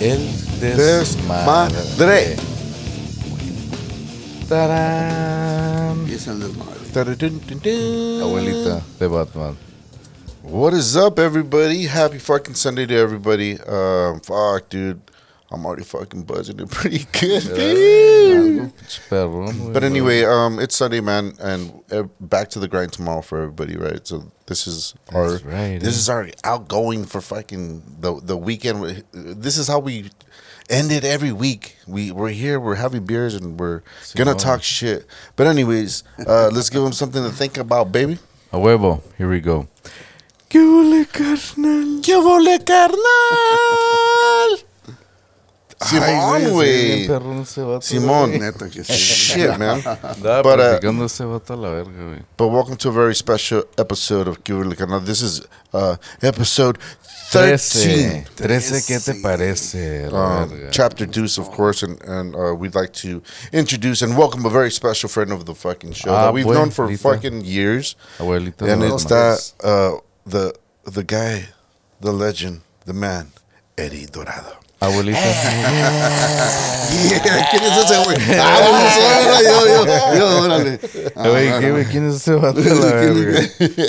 El desmadre. Desmadre. Tarán. Y es el desmadre. Abuelita. Abuelita de Batman. What is up, everybody? Happy fucking Sunday to everybody. Um, fuck, dude. I'm already fucking buzzing it pretty good. dude. Pinche. But anyway, um, it's Sunday, man, and uh, back to the grind tomorrow for everybody, right? So this is our right, this eh? is our outgoing for fucking the the weekend. This is how we end it every week. We we're here, we're having beers, and we're gonna Simón. talk shit. But anyways, uh, let's give them something to think about, baby. A huevo. Here we go. ¿Qué huele, carnal? ¿Qué vole, carnal? Simón, Ay, güey. bien perrón ese Simón. Neta que. Shit, man. Andaba But, uh, ese vato a la verga, güey. But welcome to a very special episode of ¿Qué vole, carnal? This is uh, episode 13. 13. 13, ¿qué te parece? Um, chapter 2, of course, and and uh, we'd like to introduce and welcome a very special friend of the fucking show Ah, that we've known for fucking years, Abuelita and it's that uh, the the guy, the legend, the man, Eddie Dorado. Abuelita. ¿Quién es ese güey? Ah, bueno, sí, yo, yo, yo, órale. Ah, Güey, ¿qué, bueno. güey? ¿quién es ese vato a la verga?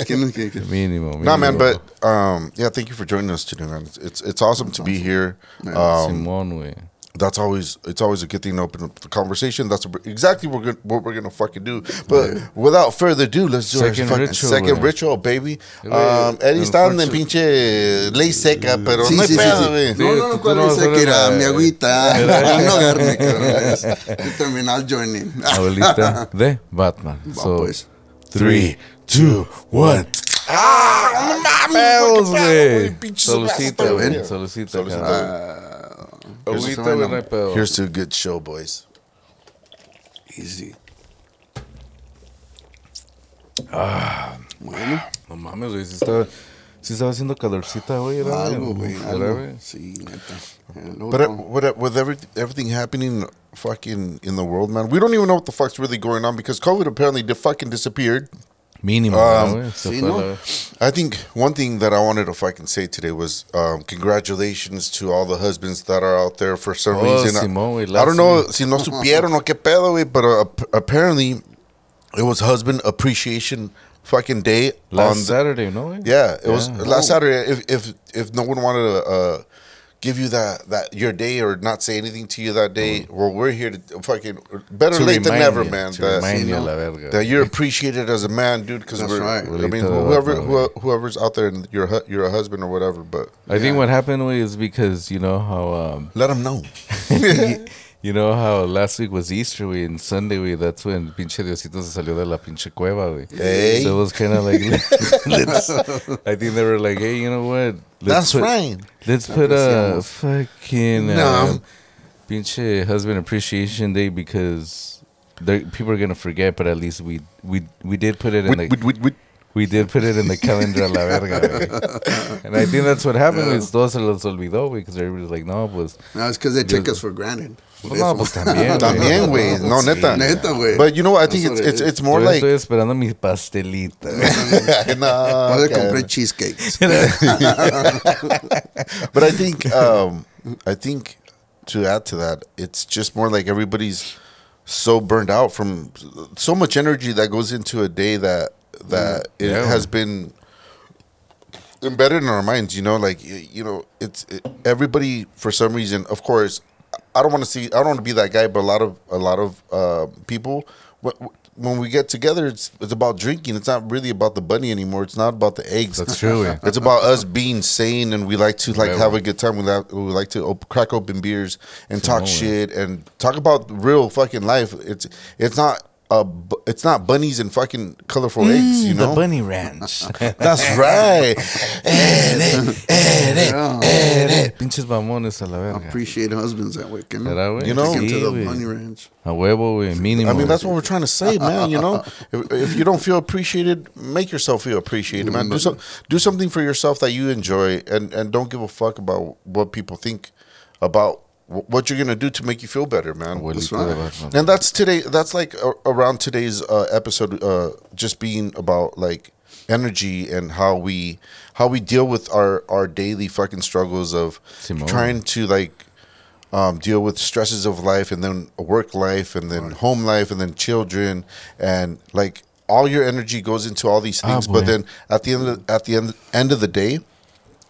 ¿Quién es? ¿Quién ¿Quién? Mínimo, mínimo. Nah, man, but um, yeah, thank you for joining us today, man. It's it's, it's awesome to be here. Um, Simón, güey. That's always it's always a good thing to open up the conversation. That's exactly what we're gonna, what we're gonna fucking do. But without further ado, let's do Second our fucking ritual, second güey. ritual, baby. Um, Eddie está en pinche ley seca, pero Sí, no sí, sí, pedo, sí. güey. No, no, no, ¿cuál no vas a dice ver que era mi agüita? No agarme, cabrón. Es el terminal joining. Abuelita de Batman. So, pues. three, two, one. ¡Ah! ¡No mames! Pedos, güey, qué pedo, güey. Pinche Salucita, güey. Salucita, Salucita. Cabrón. Here's Agüita, to no hay pedo. Here's to a good show, boys. Easy. Ah. Bueno, No mames, güey. Sí estaba, sí estaba haciendo calorcita, güey. Era, algo, güey. Era, Algo. güey. Sí, neta. But uh, no. with, with every, everything happening fucking in the world, man, we don't even know what the fuck's really going on because COVID apparently di- fucking disappeared. Mínimo, Um. Sí, ¿no? I think one thing that I wanted to fucking say today was um, congratulations to all the husbands that are out there for some Oh, reason. I- Simón, I, don't know si no supieron o qué pedo, güey, but uh, apparently it was Husband Appreciation fucking Day Last on the, Saturday, ¿no, yeah, it was Yeah. last Saturday. If if if no one wanted to uh, give you that that your day or not say anything to you that day, well, we're here to fucking better Mm. To late than never, you, man. To That, you, verga. that you're appreciated as a man, dude. Because we're, right. I mean, whoever whoever's out there, and you're you're a husband or whatever, but I think what happened, is because, you know, how... Um, let them know. You know how last week was Easter, güey, and Sunday, güey, that's when pinche Diosito se salió de la pinche cueva, güey. Hey. So it was kind of like, let's, I think they were like, hey, you know what? That's put, right. Let's put a fucking uh, No. pinche husband appreciation day because people are gonna forget, but at least we we we did put it in the Wit- wit- wit- we did put it in the calendar a la verga, güey. And I think that's what happened. Yeah. Todos se los olvidó, güey, because everybody's like, no, pues, No, it's because they take us for granted. pues no, pues también. También, güey. No, neta. Neta, güey. But you know what? I think it's it's is. it's more Yo like estoy esperando mi pastelita. no, Yo le okay. compré cheesecakes. but I think um, I think to add to that, it's just more like everybody's so burned out from so much energy that goes into a day that that it Yeah. has been embedded in our minds. You know, like you know, it's it, everybody for some reason. Of course, I don't want to see. I don't want to be that guy, but a lot of a lot of uh, people. wh- wh- When we get together, it's it's about drinking. It's not really about the bunny anymore. It's not about the eggs. That's true, güey. It's about us being sane, and we like to like Right, have a good time. We like, we like to op- crack open beers and talk shit and talk about real fucking life. It's it's not uh it's not bunnies and fucking colorful eggs. Mm, you know, Mm, the Bunny Ranch. that's right. Eddie, Eddie, eh, eh, eh, Yeah. Eddie. Pinches mamones a la verga. Appreciate husbands that way, can ¿Será, güey? You know? Sí, to the güey. bunny ranch. A huevo, güey. Mínimo. I mean, that's what we're trying to say, man. You know, if, if you don't feel appreciated, make yourself feel appreciated, man. Do so, do something for yourself that you enjoy, and and don't give a fuck about what people think about wh- what you're gonna do to make you feel better, man. Abuelito right. And that's today. That's like around today's uh, episode, uh, just being about like energy and how we how we deal with our our daily fucking struggles of Simón. trying to like um, deal with stresses of life and then work life and then home life and then children and like all your energy goes into all these Ah, things but then at the end of, at the end end of the day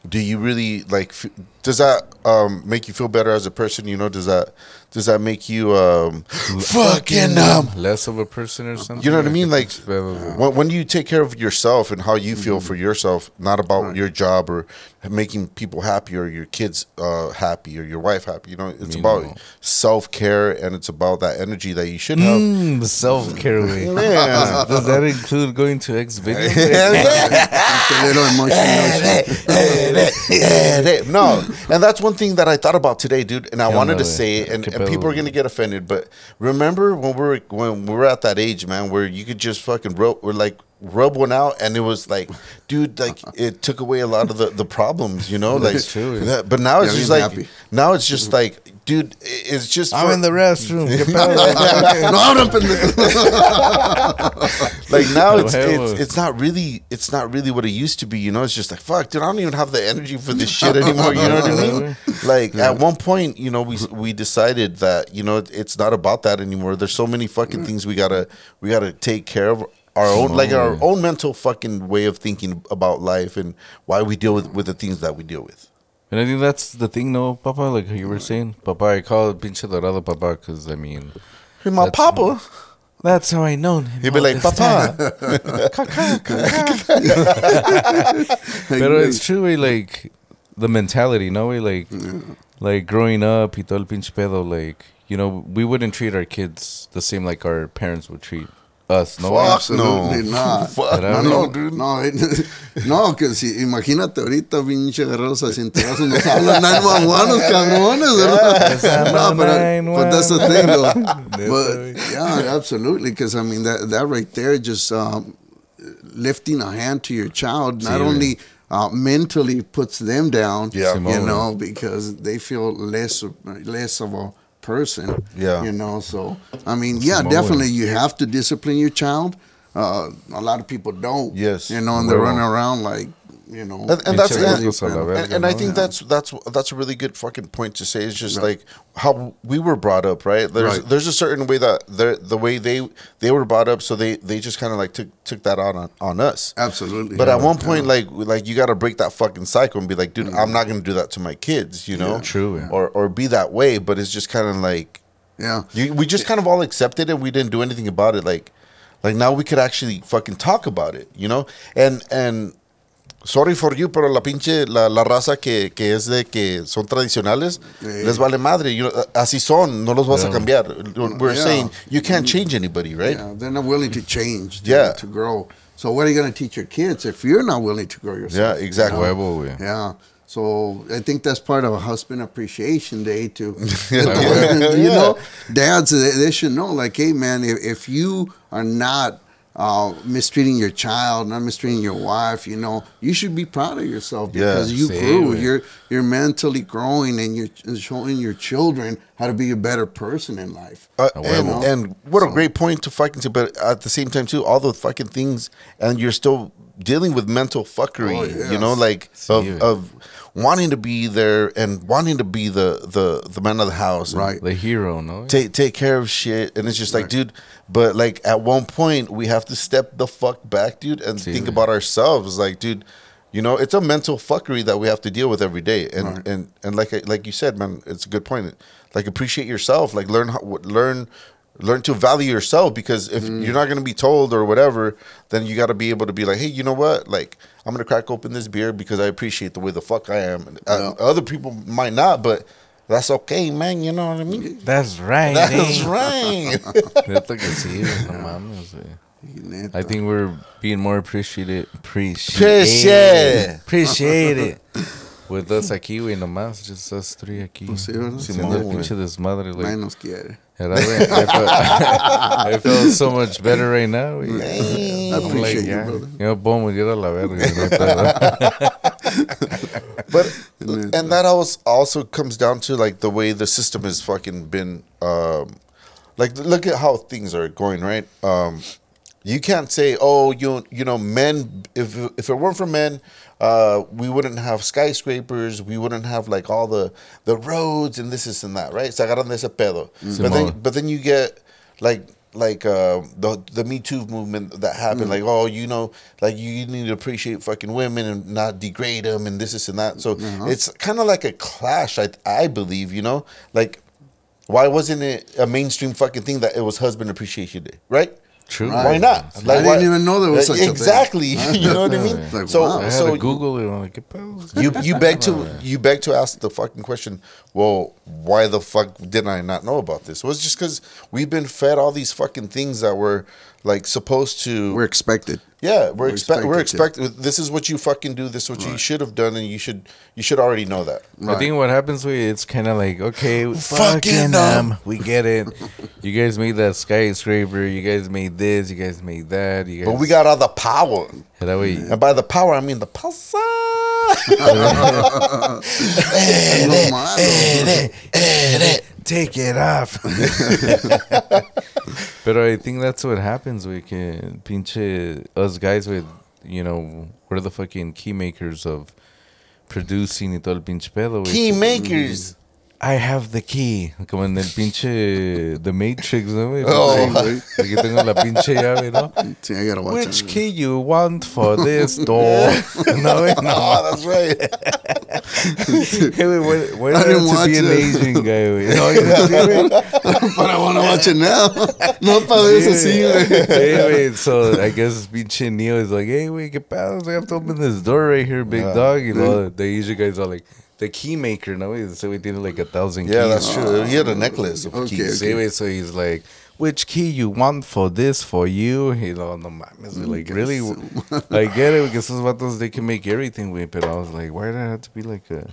do you really like f- does that um make you feel better as a person you know does that does that make you um fucking um less of a person or something. you know what I mean? Like Well, when, when you take care of yourself and how you feel for yourself, not about your job or making people happy or your kids uh, happy or your wife happy. You know, it's You about self care and it's about that energy that you should have. Mm, the self care way. Yeah. Does that include going to X video? Hell. A little emotional. no, and that's one thing that I thought about today, dude. And I Hell wanted no to say, it, and, and people are gonna get offended, but remember when we were when we were at that age, man, where you could just fucking rub, or like rub one out, and it was like, dude, like it took away a lot of the the problems, you know, like. That's true. that- But now it's Yeah, just like happy. now it's just like, dude, it's just I'm for- in the restroom. Qué pedo? no, ahora, pendejo. like now it's, it's it's not really it's not really what it used to be you know it's just like fuck dude i don't even have the energy for this shit anymore you know what i mean like at one point you know we we decided that you know it's not about that anymore there's so many fucking things we gotta we gotta take care of our own like our own mental fucking way of thinking about life and why we deal with with the things that we deal with And I think that's the thing, no, Papa. Like you were saying, Papa. I call it pinche dorado, Papa, because I mean, hey, my That's- papa that's how I known him. he'd be all like this time. papa Pero it's true, way, like the mentality, no way, like like growing up, y todo el pinche pedo, like you know, we wouldn't treat our kids the same like our parents would treat us, no. Fuck Absolutely no. not. Fuck no, no, dude. No, eh, no, que si, imagínate ahorita, pinche agarrados a cinturazos, nos hablan 911, los cabrones, ¿verdad? No, but, but that's the thing, though. But yeah, absolutely, because I mean, that, that right there, just um, lifting a hand to your child, not Sí, only uh, mentally puts them down, Yeah. you know, because they feel less, less of a person, Yeah. you know, so, I mean, yeah, Simón. definitely you have to discipline your child. Uh, a lot of people don't. Yes. You know, and they're running around like, you know. and, and that's Pinche and, locos a la verga, and, and I no? think that's that's that's a really good fucking point to say. It's just like how we were brought up, right? There's Right. there's a certain way that the the way they they were brought up, so they they just kind of like took took that on on, on us. Absolutely. But at one point, like like you got to break that fucking cycle and be like, dude, I'm mm. not gonna do that to my kids, you know? Yeah. True, yeah. Or or be that way. But it's just kind of like yeah. you, we just kind of all accepted it. We didn't do anything about it. Like, like now we could actually fucking talk about it, you know? And and sorry for you, pero la pinche la, la raza que, que es de que son tradicionales Sí. les vale madre. You know, así son, no los vas a cambiar. We're Yeah. saying you can't change anybody, right? Yeah, they're not willing to change, to, Yeah. to grow. So what are you going to teach your kids if you're not willing to grow yourself? Yeah, exactly. Yeah. So I think that's part of a husband appreciation day too. You know, dads they, they should know like, hey man, if, if you are not uh, mistreating your child, not mistreating your wife, you know, you should be proud of yourself Yeah, because you sí, grew. güey. You're you're mentally growing and you're showing your children how to be a better person in life. Uh, and, huevo. and what a great point to fucking say, but at the same time too, all the fucking things, and you're still dealing with mental fuckery. Oh, yes. You know, like of, of wanting to be there and wanting to be the the the man of the house, Right. The hero, no. Take take care of shit, and it's just like, dude. But like at one point, we have to step the fuck back, dude, and Sí, think about ourselves. Like, dude, you know, it's a mental fuckery that we have to deal with every day, and Right. and and like I- like you said, man, it's a good point. Like appreciate yourself, like learn how, learn learn to value yourself because if Mm. you're not gonna be told or whatever, then you got to be able to be like, hey, you know what, like. I'm gonna crack open this beer because I appreciate the way the fuck I am. And, uh, Yeah. other people might not, but that's okay, man. You know what I mean? That's right. That's eh. right. Neta que sí, güey, no mames, güey. I think we're being more appreciated. Appreciate. Appreciate. Appreciate it. With us aquí, güey, nomás. Just us three aquí. Pues sí, ¿verdad? Haciendo el Simón, pinche desmadre, Nadie like. nos quiere. ¿verdad, güey? I feel, I feel so much better right now, güey. I I'm appreciate like, you, ya, brother. yo puedo morir a la verga, neta. but and that also also comes down to like the way the system has fucking been um like look at how things are going right um You can't say, "Oh, you you know, men. If if it weren't for men, uh, we wouldn't have skyscrapers. We wouldn't have like all the the roads and this, this and that, right?" Se agarran de ese pedo. But then, but then you get like like uh, the the Me Too movement that happened. Like, oh, you know, like you need to appreciate fucking women and not degrade them and this, this and that. So it's kind of like a clash. I I believe, you know, like. Why wasn't it a mainstream fucking thing that it was Husband Appreciation Day, right? True. Why not? I didn't even know there was such a thing. exactly. you know what I mean? Like, so, wow. I had so to Google it. I'm like, you you beg to you beg to ask the fucking question. Well, why the fuck didn't I not know about this? Well, it's just because we've been fed all these fucking things that were like supposed to. We're expected. Yeah, we're, expect we're expected to. expecting. This is what you fucking do. This is what you should have done, and you should you should already know that. I think what happens with it's kind of like okay, Fucking fucking them. them, we get it. You guys made that skyscraper. You guys made this. You guys made that. You guys. But we got all the power, That way, and by the power I mean the pulsar. No eh, eh, malo. Eh, take it off. but I think that's what happens. We can pinche us guys with you know we're the fucking key makers of producing y todo el pinche pedo. güey. Key makers. I have the key. Como en el pinche The Matrix, ¿no? güey? Oh. Aquí tengo la pinche llave, ¿no? Sí, I gotta watch Which it. key you want for this door? no, güey, no. Oh, that's right. Hey, güey, why, why I didn't have to be watch an. Asian guy, güey? No, you didn't see it, güey? But I want to watch it now. No para ver eso sí, güey. Hey, wait, so I guess pinche Neo is like, hey, wait, get past. I have to open this door right here, big dog. You know, the Asian guys are like, the key maker, no? So we did like a thousand Yeah, keys. that's true. He had a necklace of Okay, keys. Güey, so he's like, which key you want for this, for you? You know, no mames, güey, like, really? I get it, because esos vatos, they can make everything, güey, but I was like, why did I have to be like a...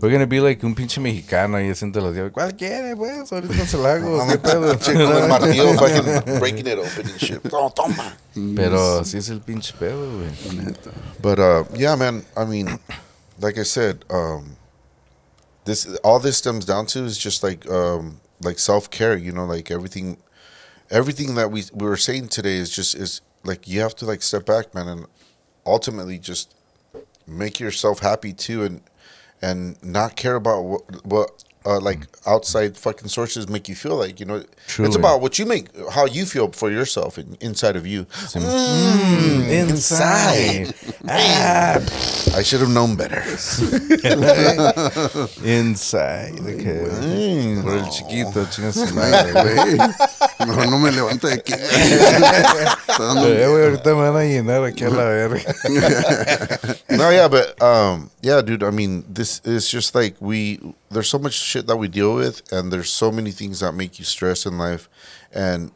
We're gonna be like un pinche mexicano y haciendo las llaves. Cualquiera, pues, ahorita se la hago, qué pedo. Che, con el martillo fucking breaking it open and shit. Oh, toma. Pero sí es el pinche pedo, güey. But uh, yeah, man. I mean, like I said, um, this all this stems down to is just like um, like self care. You know, like everything, everything that we we were saying today is just is like you have to like step back, man, and ultimately just make yourself happy too, and and not care about what what. Uh, like outside fucking sources make you feel like you know Truly. it's about what you make how you feel for yourself and inside of you Inside. ah, I should have known better inside. Okay. Por el chiquito, chinga su madre, güey. Güey, Mejor no me levanto de aquí. Está dando- güey, ahorita me van a llenar aquí a la verga. no, yeah, but um, yeah, dude. I mean, this is just like we. There's so much shit that we deal with, and there's so many things that make you stress in life, and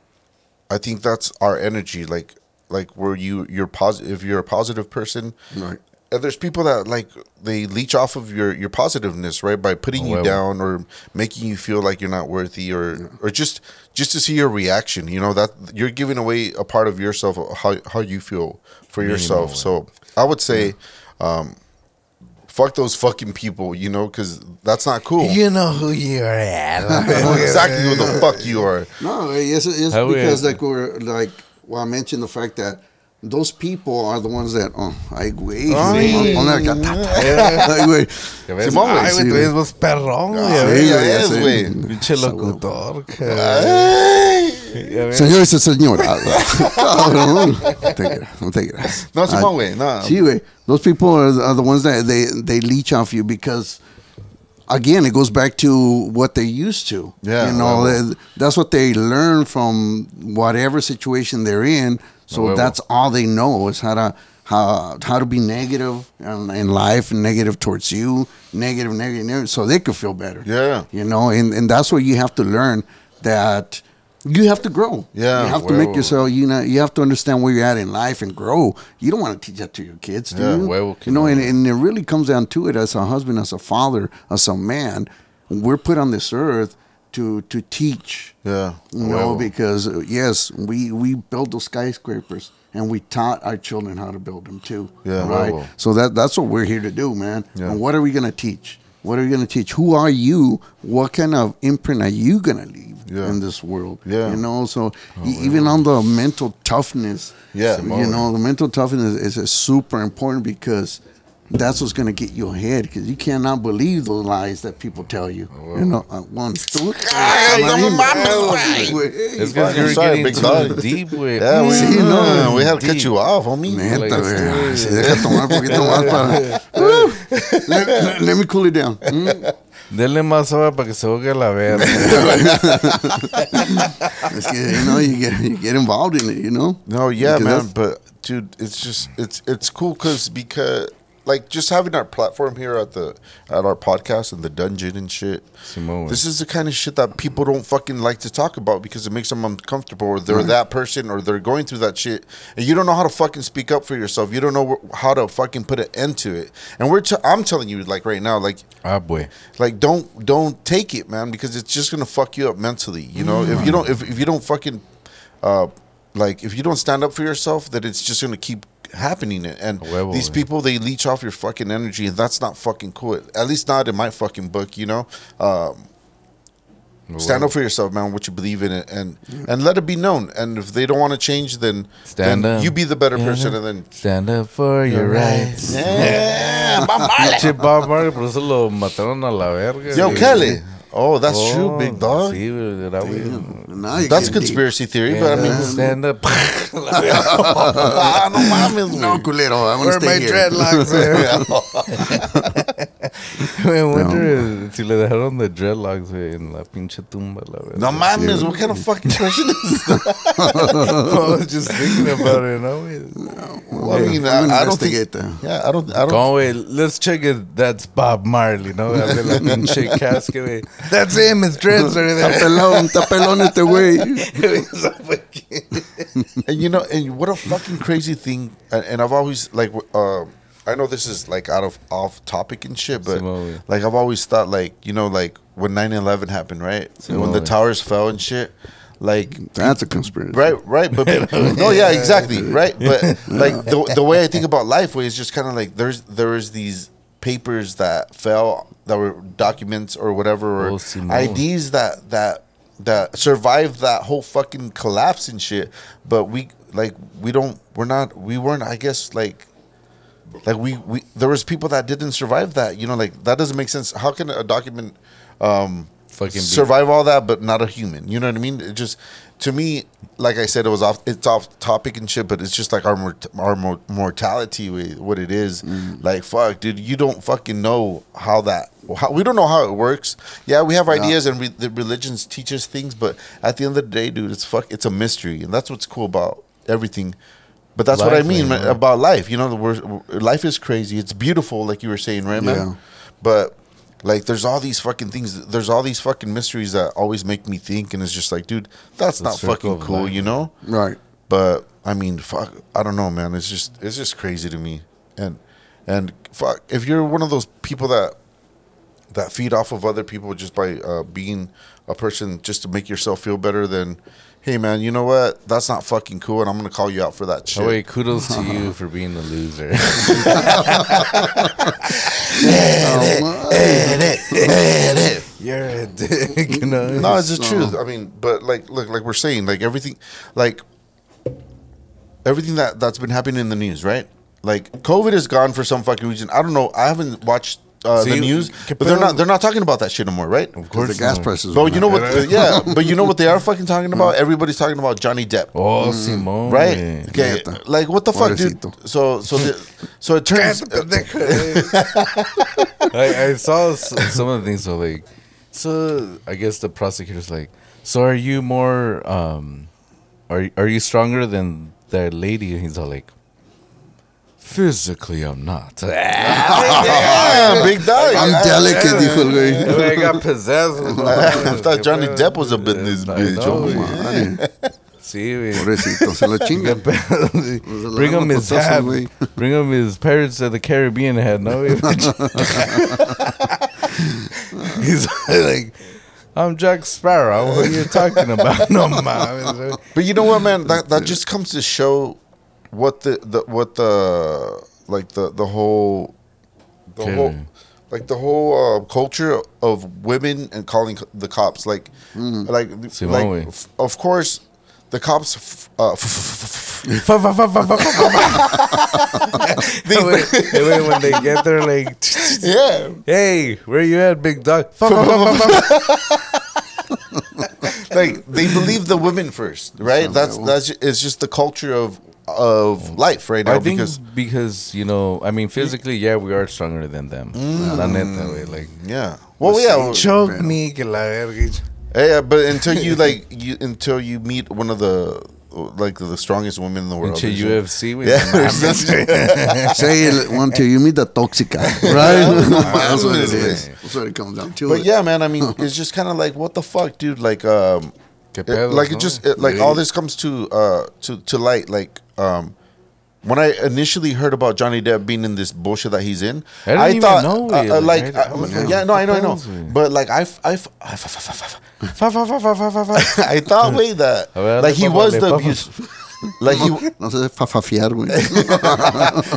I think that's our energy. Like, like where you you're positive. If you're a positive person, Right. and there's people that like they leech off of your your positiveness, right? By putting you Huevo. down or making you feel like you're not worthy, or or just just to see your reaction. You know that you're giving away a part of yourself, how how you feel for yourself. So I would say, um, fuck those fucking people. You know, because that's not cool. You know who you are exactly who the fuck you are. No, it's, it's How we- because like we're like well, I mentioned the fact that those people are the ones that oh, ay güey, Ay. ponle acá, ta, ta. ay güey. Ya ves, Simón, güey, Ay, güey, sí, tú güey. eres más perrón, güey. Ah, ya Sí, ves. ya güey, ya es, sé. güey. Pinche locutor, cabrón. Ay. Ya. Señores y señoras, cabrón, no te creas, no te creas. No, Simón, Ah, güey, no. Sí, güey. Those people are, are the ones that they they leech off you because. Again, it goes back to what they're used to. Yeah, you know, huevo. they- that's what they learn from whatever situation they're in. So that's all they know is how to how how to be negative in, in life and negative towards you, negative, negative, negative, so they could feel better. Yeah. you know, and and that's what you have to learn that you have to grow. Yeah, you have to make yourself. You know, you have to understand where you're at in life and grow. You don't want to teach that to your kids, do Yeah, you? huevo you know, and, and it really comes down to it as a husband, as a father, as a man. We're put on this earth to to teach. Yeah. You know, because uh, yes, we we build those skyscrapers, and we taught our children how to build them too. Yeah, right. So that that's what we're here to do, man. Yeah. And what are we gonna teach? What are we gonna teach? Who are you? What kind of imprint are you gonna leave? Yeah. in this world. Yeah. you know. So e- even on the mental toughness, Yeah. you know, the mental toughness is, is super important because that's what's gonna get you ahead. Because you cannot believe the lies that people tell you. You know, uh, one, two, no mames, It's because Fucking you're sorry, getting too dog. deep with. Yeah, we, Sí, no, no, we had to cut you off, homie. Neta, Like, güey. este- Se deja tomar un poquito más para. Woo. let, let- let me cool it down. Mm. Dele más agua para que se ahogue la verga. It's que, you know, you get you get involved in it. You know. No, yeah, Because man, that's- but dude, it's just it's it's cool because because like just having our platform here at the at our podcast and the dungeon and shit. Simone. This is the kind of shit that people don't fucking like to talk about because it makes them uncomfortable, or they're that person, or they're going through that shit, and you don't know how to fucking speak up for yourself. You don't know wh- how to fucking put an end to it. And we're, t- I'm telling you, like right now, like Ah, boy. like don't don't take it man because it's just gonna fuck you up mentally you know if you don't if, if you don't fucking uh like if you don't stand up for yourself that it's just gonna keep happening and Huevo, these güey. people they leech off your fucking energy and that's not fucking cool at least not in my fucking book you know um stand up for yourself man what you believe in it and and let it be known and if they don't want to change then Stand then up. you be the better person Yeah. and then Stand up for your rights. yeah, Bob Marley. Bob Marley, por eso lo mataron a la verga. yo. Kelly oh that's Oh, true big dog Sí, güey, era güey. Now you That's get deep. conspiracy theory, but I mean, stand up. ah, no mames, No, güey. culero. I want Where to my stay here. dreadlocks, güey. Me wonder si le dejaron de dreadlocks, güey, en la pinche tumba, la verdad. No mames, what kind of fucking question is that? I was just thinking about it, ¿no, güey? Well, I mean, I'm I, I don't think. investigate that. Yeah, I don't. I don't. Como, güey, let's check it. That's Bob Marley, ¿no? Abre la pinche casca, güey. That's him, his dreads are Está there. pelón, está pelón este güey. And you know, and what a fucking crazy thing. And, and I've always like, uh, I know this is like out of off topic and shit, but Simón, like I've always thought, like you know, like when 9-11 happened, right? when the towers fell and shit, like That's a conspiracy. Right, right, but no, yeah, exactly, right. But like the the way I think about life was just kind of like there's there is these papers that fell that were documents or whatever Oh, or Simón. IDs that that that survived that whole fucking collapse and shit. But we like we don't we're not we weren't I guess like like we we there was people that didn't survive that you know like that doesn't make sense. How can a document um Fucking survive all that but not a human? You know what i mean? It just to me like i said it was off it's off topic and shit but it's just like our mort- our mor- mortality with what it is. Like fuck dude you don't fucking know how that how, we don't know how it works. Yeah we have ideas and re- the religions teach us things but at the end of the day dude it's fuck it's a mystery and that's what's cool about everything but that's what I mean man, about life. You know, life is crazy. It's beautiful, like you were saying, right, man? Yeah. But like, there's all these fucking things. There's all these fucking mysteries that always make me think, and it's just like, dude, that's The not fucking cool, life. you know? Right. But I mean, fuck, I don't know, man. It's just, it's just crazy to me. And and fuck, if you're one of those people that that feed off of other people just by uh, being a person just to make yourself feel better, then hey, man, you know what? That's not fucking cool, and I'm gonna call you out for that shit. Oh, wait, kudos to you for being a loser. You're a dick, you know? No, it's the truth. I mean, but like, look, like we're saying, like everything, like everything that that's been happening in the news, right? Like COVID is gone for some fucking reason. I don't know. I haven't watched uh, the news, but they're not. They're not talking about that shit anymore, right? Of course, the gas not. prices. But you know up. what? yeah, but you know what they are fucking talking about? Everybody's talking about Johnny Depp. Oh, Simone. Right? Okay. Like what the fuck, dude? So so the, so it turns. I, I saw some of the things. So like, so I guess the prosecutor's like, so are you more, um, are are you stronger than that lady? And he's all like, physically, I'm not. yeah, big dog. I'm I- delicate, dijo el güey. I got possessed. I thought Johnny Depp was up in this I bitch. Oh, güey. Madre. Sí, güey. Pobrecito, se lo chingan. Bring him his Putazos, hat. Bring him his Pirates of the Caribbean hat. No, he's like, I'm Jack Sparrow. What are you talking about? No, man. But you know what, man? That that just comes to show what the, the what the like the the whole the Okay. whole like the whole uh, culture of women and calling the cops, like, Mm. like, Simón, like, f- of course, the cops. f- Uh, fa, fa. Wait, wait, when they get there, like, yeah, hey, where you at, big dog? Like they believe the women first, right? That's that's it's just the culture of of life right now I think because because, you know, I mean, physically, yeah, we are stronger than them. La neta, güey, like, yeah, well, yeah, choke me, que la verga. yeah, but until you like you until you meet one of the like the strongest women in the world, Pinche there's- UFC, güey. Yeah, no mames, there's güey. Say it until you meet the toxica, right? That's what it mames, is. güey. That's what it comes down to. But yeah, man, I mean, it's just kind of like what the fuck, dude. Like, um, it- like it just it, like all this comes to uh to to light. Like, um, when I initially heard about Johnny Depp being in this bullshit that he's in, I didn't I, even thought, know uh, uh, like, like, I- uh, I was like, yeah, no, I know, I know, what the hell's it? but like I, I, I, thought way that like he was the abuse, like he no se fafafiar, güey.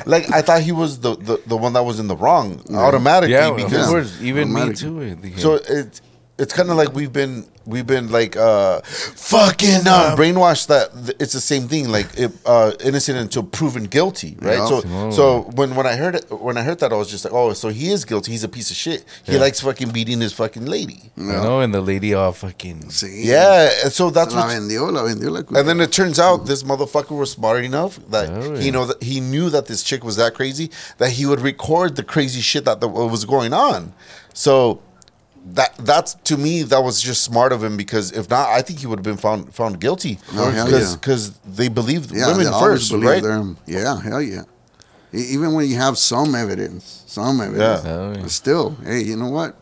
like I thought he was the, the the one that was in the wrong automatically Yeah, of because course. Even me too, güey. So it it's kind of like we've been we've been like uh fucking uh, brainwashed that it's the same thing like it, uh innocent until proven guilty right Yeah. so Simón. so when when I heard it when I heard that I was just like oh so he is guilty he's a piece of shit he Yeah. likes fucking beating his fucking lady you know, and the lady all fucking. Sí. yeah and so that's La what vendió, la vendió la and then it turns out this motherfucker was smart enough that Oh, he yeah. know that he knew that this chick was that crazy that he would record the crazy shit that the, was going on. So that that's to me that was just smart of him because if not, I think he would have been found found guilty Oh, hell because yeah. they believed Yeah, women they first, believe right? them. Yeah, hell yeah. E- Even when you have some evidence, some evidence, Yeah. Oh, but still, hey, you know what?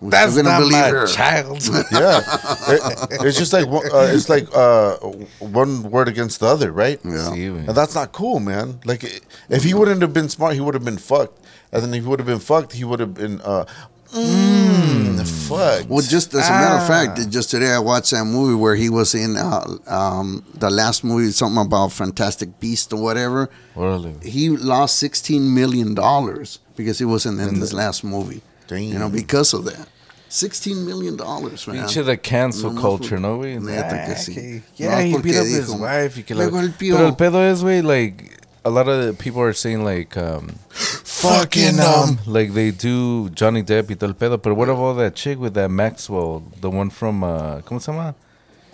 We're That's still not my her. child. Yeah, It- it's just like one- uh, it's like uh, one word against the other, right? Yeah. Sí. And that's not cool, man. Like, if he wouldn't have been smart, he would have been fucked. And then if he would have been fucked, he would have been, uh, mm, fucked. Well, just as a matter of Ah. fact, just today I watched that movie where he was in uh, um, the last movie, something about Fantastic Beast or whatever. Güey. He lost sixteen million dollars because he wasn't in this last movie. Damn. You know, because of that, sixteen million dollars, man. Pinche the cancel No, culture, no, ¿no, güey? neta que Ah, sí. que- No, Yeah, he beat up his dijo, wife. Y que la, pero el pedo es, güey, like, a lot of people are saying, like, um, fucking, um, like, they do Johnny Depp y todo el pedo. But what about that chick with that Maxwell? The one from, uh, ¿cómo se llama?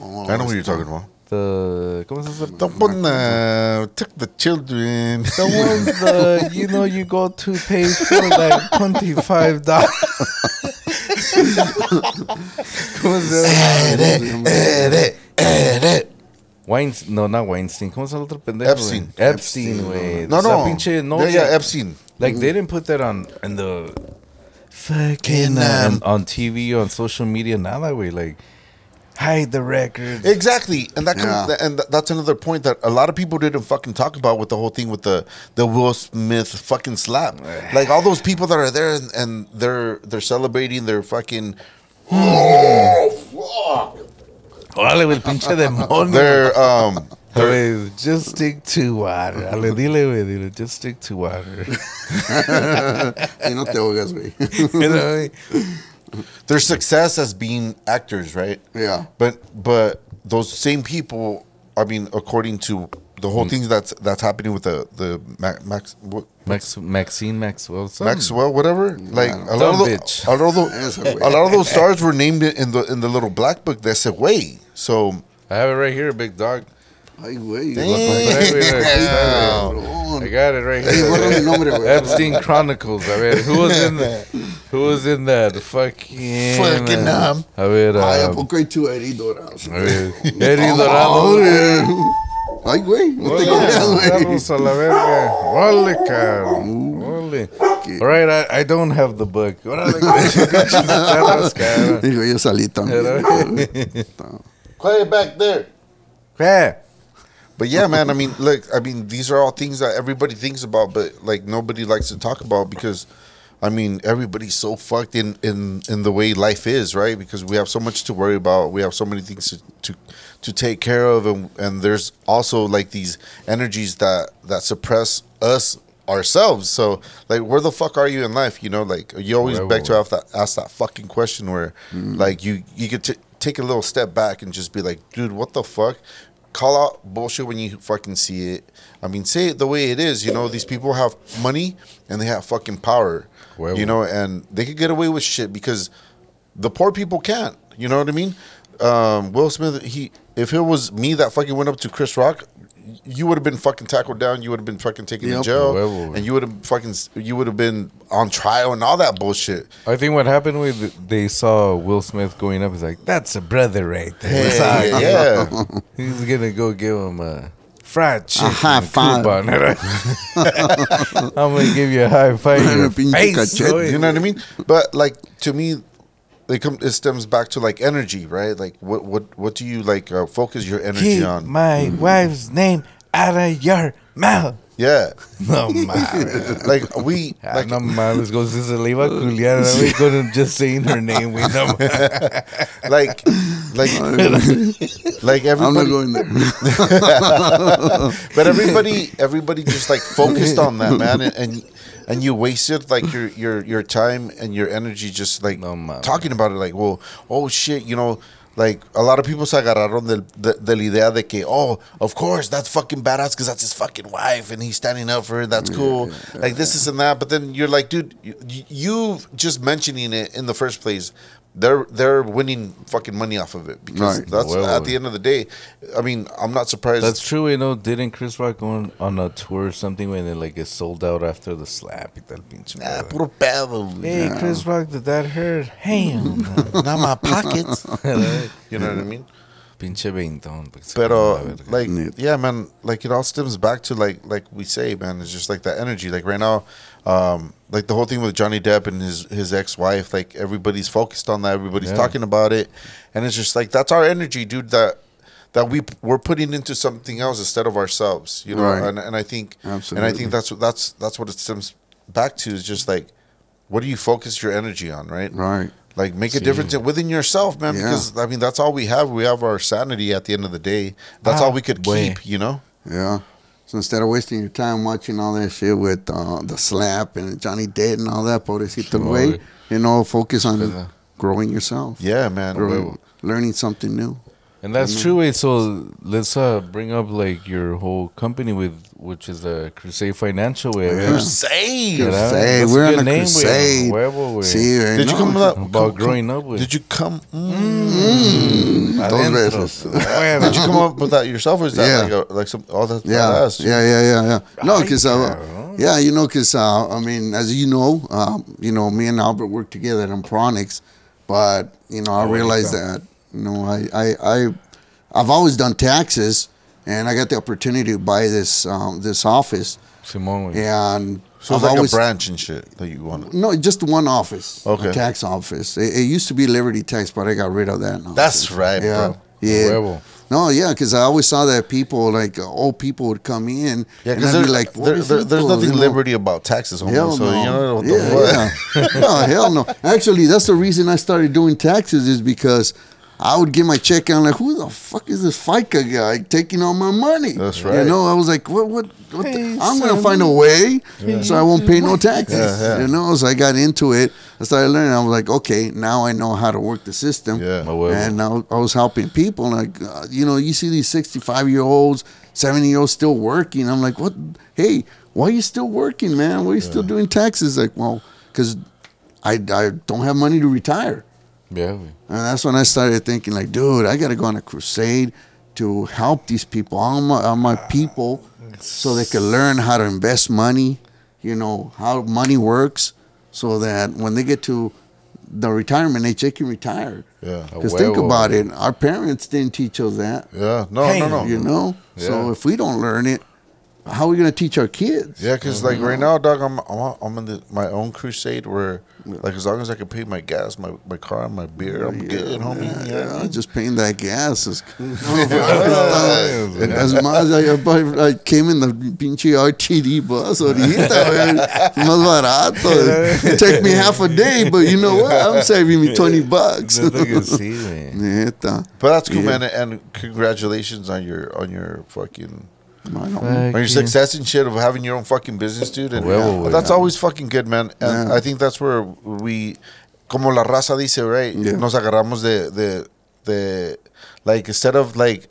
I know what you're talking about. The, ¿cómo se llama? The one uh, took the children. The one, the, you know, you go to pay for like $25. ¿Cómo se llama? Weinstein, no, not Weinstein. ¿Cómo se llama el otro pendejo? Epstein. güey? Epstein, güey. no, no. pinche yeah, yeah, Epstein. Like, they didn't put that on, in the fucking, um, on, on TV, on social media, nada, güey. Like, hide the records. Exactly, and that comes, Yeah. and that's another point that a lot of people didn't fucking talk about with the whole thing with the the Will Smith fucking slap. Like all those people that are there and, and they're they're celebrating their fucking Órale, güey, el pinche demonio. their um Güey, just stick to water. Ale, dile, güey, dile, just stick to water. Y no te ahogas, güey. You know, güey. their success as being actors, right? Yeah. But but those same people, I mean, according to the Mm. whole thing that's that's happening with the the Ma- Max what, Max, Maxine Maxwell. some- Maxwell, whatever. Like a lot, Dumb of those, bitch. a lot of those, a lot of those stars were named in the in the little black book that said way. So I have it right here, big dog. Ay, güey. Damn. I got it right Ey, borra mi here. nombre. Epstein Chronicles. A ver, who was in the, who was in that The fucking Fucking, uh, um, A ver, Ay, ¿a um, poco hay tú heridoras? a ver, Eddie Dorado. Ay, güey. No te Órale, creas, güey. vamos a la verga. Órale, cabrón. Órale. All right, I, I don't have the book. Órale, cabrón. Digo, yo salí también. quiet back there. ¿Qué? But yeah, man. I mean, look. I mean, these are all things that everybody thinks about, but like nobody likes to talk about because, I mean, everybody's so fucked in in in the way life is, right? Because we have so much to worry about. We have so many things to to, to take care of, and and there's also like these energies that that suppress us ourselves. So like, where the fuck are you in life? You know, like you always Huevo. beg to have that ask that fucking question where, mm-hmm. like, you you could t- take a little step back and just be like, dude, what the fuck? Call out bullshit when you fucking see it. I mean, say it the way it is. You know, these people have money and they have fucking power. Huevo. You know, and they could get away with shit because the poor people can't. You know what I mean? Um, Will Smith, he if it was me that fucking went up to Chris Rock, you would have been fucking tackled down. You would have been fucking taken to jail, and you would have fucking you would have been on trial and all that bullshit. I think what happened with they saw Will Smith going up. He's like, "That's a brother right there." Hey, yeah, He's gonna go give him a fried chicken high five. coupon. I'm gonna give you a high five face. you know what I mean. But like to me, it come it stems back to like energy, right? Like what what what do you like uh, focus your energy Keep on? my wife's name out of your mouth. yeah, No mames. like we Ah, like no mames, go si se le iba a culiar. We couldn't just saying her name. We know. like like like everybody. I'm not going there. but everybody everybody just like focused on that man and, and and you wasted like your your your time and your energy just like No talking about it like well oh shit you know like a lot of people se agarraron del, de, de la idea de que oh of course that's fucking badass because that's his fucking wife and he's standing up for her that's cool like this is and that but then you're like dude you, you just mentioning it in the first place they're they're winning fucking money off of it because Right. that's Well, at the end of the day I mean I'm not surprised That's true, you know. Didn't Chris Rock go on, on a tour or something when it like it sold out after the slap? y tal Ah, pedo? puro pedo. güey. Hey, Chris Rock, did that hurt? Hell. Not my pockets. you know what I mean? pinche veintón. pues, Pero like, yeah, man. Like it all stems back to like, like we say, man. It's just like that energy. Like right now, um, like the whole thing with Johnny Depp and his his ex wife. Like everybody's focused on that. Everybody's Yeah. talking about it, and it's just like that's our energy, dude. That that we we're putting into something else instead of ourselves. You know, Right. and and I think Absolutely. and I think that's what that's that's what it stems back to is just like, what do you focus your energy on, right? Right. Like make a Sí. difference within yourself, man. Yeah. Because I mean, that's all we have. We have our sanity at the end of the day. That's all we could Ah, boy. keep. You know. Yeah. So instead of wasting your time watching all that shit with uh, the slap and Johnny Depp and all that, pobrecito güey, you know, focus on growing yourself. Yeah, man. Growing, learning something new. And that's true. Wait, so let's uh, bring up like your whole company with which is uh, Crusade Financial. Way, Yeah. Crusade. Yeah. Crusade. That's We're good on a name, crusade. Huevo, güey. Sí, güey, Did you come with that? About come- growing up with. Did you come? Mm, Dos Adentro. veces. Fuera. did you come up with that yourself, or is that Yeah. like a, like some? Oh, that's Yeah, badass. yeah, yeah, yeah, yeah. No, because uh, yeah, you know, because uh, I mean, as you know, uh, you know, me and Albert work together at Impronics, but you know, I Oh, realized ahorita. that you know, I, I, I, I've always done taxes, and I got the opportunity to buy this um, this office, Simón, and So I've it's like always a branch and shit that you want. no, just one office, Okay. a tax office. It, it used to be Liberty Tax, but I got rid of that. That's right, yeah, bro. yeah. No, yeah, because I always saw that people, like old people, would come in. Yeah, because I'd there, be like, there, there, there's nothing you know? liberty about taxes, homie. Hell so you know what the yeah, yeah. no, hell no. Actually, that's the reason I started doing taxes is because I would get my check and I'm like, who the fuck is this FICA guy taking all my money? That's right. You know, I was like, what, what, what the- Hey, I'm going to find a way so I won't pay no taxes. Yeah, yeah. You know, so I got into it. I started learning. I was like, okay, now I know how to work the system. Yeah. A huevo. And now I was helping people. Like, uh, you know, you see these 65 year olds, 70 year olds still working. I'm like, what? Hey, why are you still working, man? Why are you still doing taxes? Like, well, because I, I don't have money to retire. Yeah. And that's when I started thinking, like, dude, I got to go on a crusade to help these people, all my, all my people, so they can learn how to invest money, you know, how money works, so that when they get to the retirement age, they can retire. Yeah. Because think about it, our parents didn't teach us that, Yeah. No, no, no. you know? So if we don't learn it, how are we going to teach our kids? Yeah, because like mm-hmm. right now, dog, I'm I'm, I'm in the, my own crusade where like as long as I can pay my gas, my, my car, my beer, I'm good, homie. Yeah, Yeah. just paying that gas is Yeah. And as más, I, I came in the pinche RTD bus ahorita, güey. Más barato. It take me half a day, but you know what? I'm saving me 20 bucks. Neta que sí, güey. Neta. But that's cool, Yeah. man, and congratulations on your on your fucking Or your success and shit of having your own fucking business, dude. And Huevo, güey. that's always fucking good, man. And Yeah. I think that's where we, como la raza dice, right? Yeah. Nos agarramos de, de, de, like, instead of like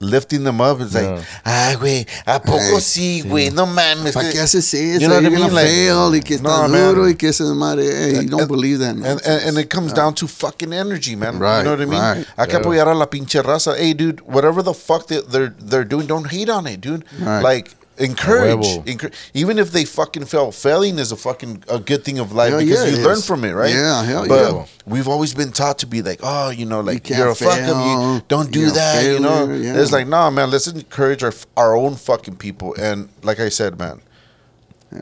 lifting them up, it's like, Yeah. ah, güey, ¿a poco Hey, sí, güey? No mames. ¿Para que-" qué haces eso? You know what I mean? Like, fail y que no, está man. duro y que ese madre. Hey, you don't And- believe that. And, and, and it comes down to fucking energy, man. Right, you know what I mean? right. Hay que apoyar a la pinche raza. Hey, dude, whatever the fuck they, they're they're doing, don't hate on it, dude. Right. Like encourage, encourage. Even if they fucking fail, failing is a fucking a good thing of life Hell because yeah, you learn is. from it, right? Yeah, hell but yeah. We've always been taught to be like, oh, you know, like you are a fuck up, you don't do You're that, you know. yeah. It's like, nah, man, let's encourage our our own fucking people. And like I said, man,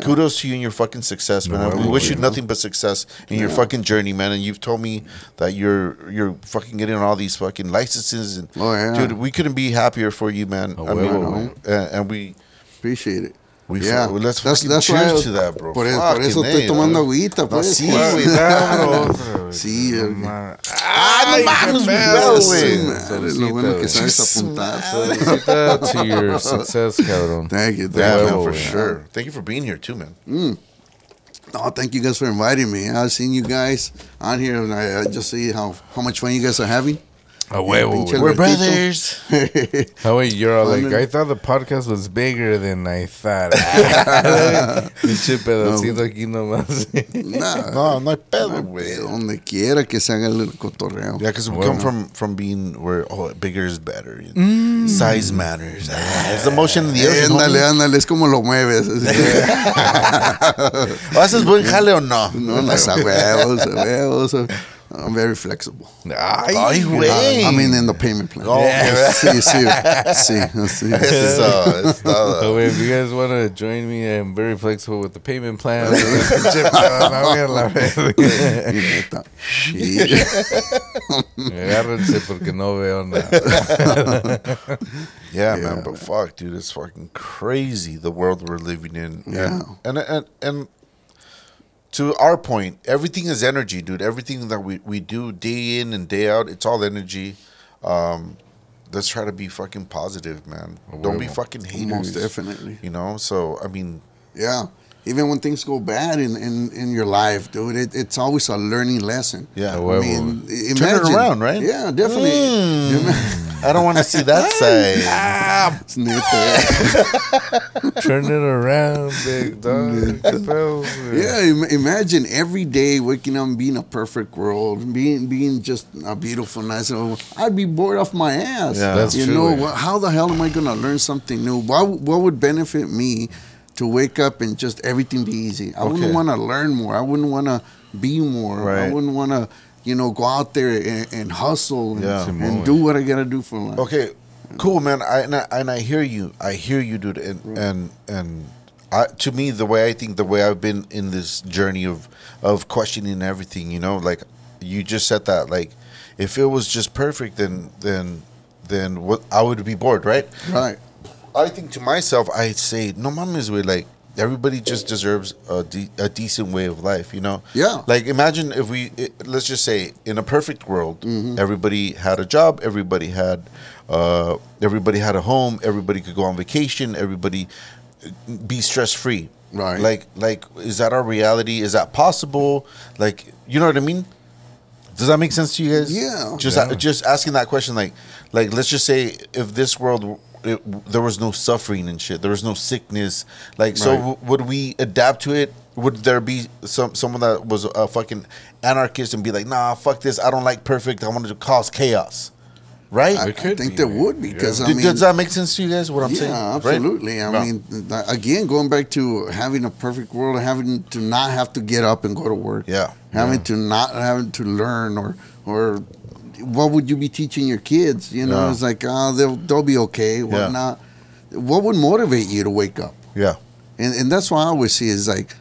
kudos to you and your fucking success, man. we huevo, wish you nothing but success in your fucking journey, man. And you've told me that you're you're fucking getting all these fucking licenses, and Oh, yeah. dude, we couldn't be happier for you, man. A I mean, huevo, güey. and, and we Appreciate it. we yeah, fu- let's fucking cheers why- to that, bro. Por, eso- por Fucking eso estoy A, tomando ¿no? agüita, No, pues. sí, pues. güey, dámelo otra, güey. Sí, No eh, Ah, no mames, qué güey, pedo, güey. lo bueno que sabes apuntar. Saludcita to your success, cabrón. Thank you. Thank Yeah, you. for sure. Thank you for being here too, man. Oh, thank you guys for inviting me. I've seen you guys on here, and I, I just see how, how much fun you guys are having. A huevo. We're brothers. How wait, you're all like, I thought the podcast was bigger than I thought. Pinche pedacito aquí nomás. Nah, No, no hay pedo, güey. donde quiera que se haga el cotorreo. Yeah, because we come from from being where oh bigger is better, you know? size matters. Ah, it's the motion of the earth. Ándale, ándale, es como lo mueves. así que- ¿O haces buen jale o no? No, no, a huevos, a huevos. I'm very flexible. Ay, Ay, güey. I mean, in the payment plan. Oh, okay. Sí, sí, sí, sí. Eso es todo. So oh, if you guys want to join me, I'm very flexible with the payment plan. Pinche pedo, no, güey, a la verga. Y neta, sí. Agárrense porque no veo nada. Yeah, Yeah, man, but fuck, dude, it's fucking crazy the world we're living in. Yeah. And and and, and to our point, everything is energy, dude. Everything that we, we do day in and day out, it's all energy. Um, let's try to be fucking positive, man. Don't be fucking haters. Most definitely. You know, so I mean, Yeah. Even when things go bad in, in, in your life, dude, it, it's always a learning lesson. yeah. A I huevo. mean, i- Turn it imagine. around, right? Yeah, definitely. Mm. I don't want to see that side. Ah, it's neta. Turn it around, big dog. ¿Qué pedo, güey? Yeah, im- imagine every day waking up and being a perfect world, being being just a beautiful, nice. world. I'd be bored off my ass. Yeah. That's you true, know, how the hell am I gonna learn something new? What what would benefit me to wake up and just everything be easy? I Okay. wouldn't want to learn more. I wouldn't want to be more. I wouldn't want to, you know, go out there and, and hustle and, Yeah. and do what I gotta do for life. Okay, cool, man. I and, I and I hear you. I hear you, dude. And and and I, to me, the way I think, the way I've been in this journey of of questioning everything, you know, like you just said that, like if it was just perfect, then then then what I would be bored, right? Right. I think to myself, I say, no mames, way like everybody just deserves a, de- a decent way of life, you know? Yeah. Like imagine if we, it, let's just say, in a perfect world, Mm-hmm. everybody had a job, everybody had, uh, everybody had a home, everybody could go on vacation, everybody uh, be stress free. Right. Like, like, is that our reality? Is that possible? Like, you know what I mean? Does that make sense to you guys? Yeah. Just Yeah. just asking that question, like, like let's just say if this world it, there was no suffering and shit, there was no sickness, like, so w- would we adapt to it? Would there be some someone that was a fucking anarchist and be like, nah, fuck this, I don't like perfect, I wanted to cause chaos, right? I, I think be, there man. would be because I mean, does that make sense to you guys? What I'm yeah, saying? Right? absolutely. I Yeah. mean, again, going back to having a perfect world, having to not have to get up and go to work. Yeah. Having to not having to learn or or what would you be teaching your kids? You know, Yeah. it's like oh, they'll they'll be okay. What Yeah. not? What would motivate you to wake up? yeah, And and that's why I always see is like,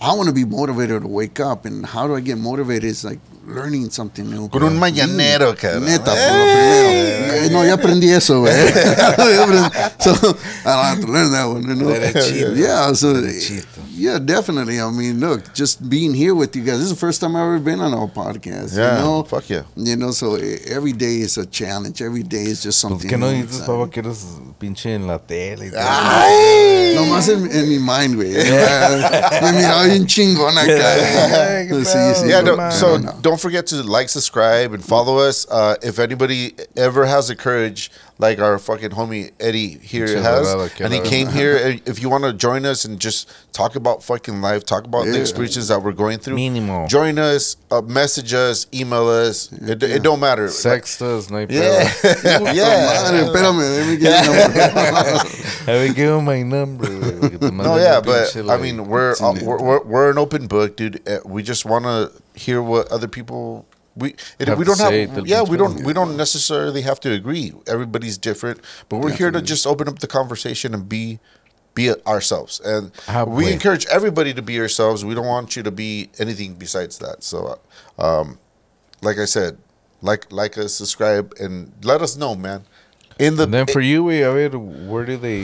I want to be motivated to wake up. And how do I get motivated? Is like learning something new. Con un mañanero, cabrón. Neta, por lo primero. Eh, No, ya aprendí eso, güey. So, I don't have to learn that one, you know? Derechito. Yeah, so, Derechito. yeah, definitely. I mean, look, just being here with you guys. This is the first time I've ever been on a podcast, Yeah, you know? fuck yeah. You know, so eh, every day is a challenge. Every day is just something que no new, dices, papá, que eres pinche en la tele y todo. Ay. Nomás en, en mi mind, güey. Me miraba bien chingón acá. qué Sí, pedo. sí, Yeah, no, no, no, so no. Don't forget to like, subscribe, and follow us. Uh, if anybody ever has the courage, like our fucking homie Eddie here Pinche has, dorado que and he came here, if you want to join us and just talk about fucking life, talk about the experiences that we're going through, Mínimo. join us, uh, message us, email us. It, it don't matter. Sextos, no hay pedo. Yeah, yeah. Madre, espérame, déjame get el Have you given my number? güey, que te No, yeah, but I mean, we're, uh, we're we're we're an open book, dude. Uh, we just want to hear what other people we Have we don't have it, yeah we don't madre. we don't necessarily have to agree. Everybody's different, but we're here to just open up the conversation and be be ourselves. And Ah, we pues. encourage everybody to be yourselves. We don't want you to be anything besides that. So, uh, um, like I said, like like us, subscribe, and let us know, man. In the And then for you, güey, a ver, where do they...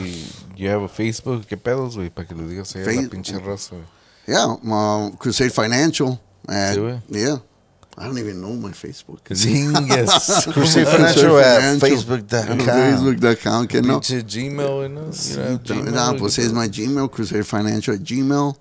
You have a Facebook? ¿Qué pedos, güey? Para que le digas ahí a la pinche raza. Yeah, um, Crusade Financial. And, Sí, güey. yeah. I don't even know my Facebook. Zingas. Crusade Financial at Facebook.com. Facebook.com, que no. Pinche Gmail, güey, ¿no? Uh, you don't have Gmail, Nah, güey, pues ¿qué es my Gmail, Crusade Financial at Gmail.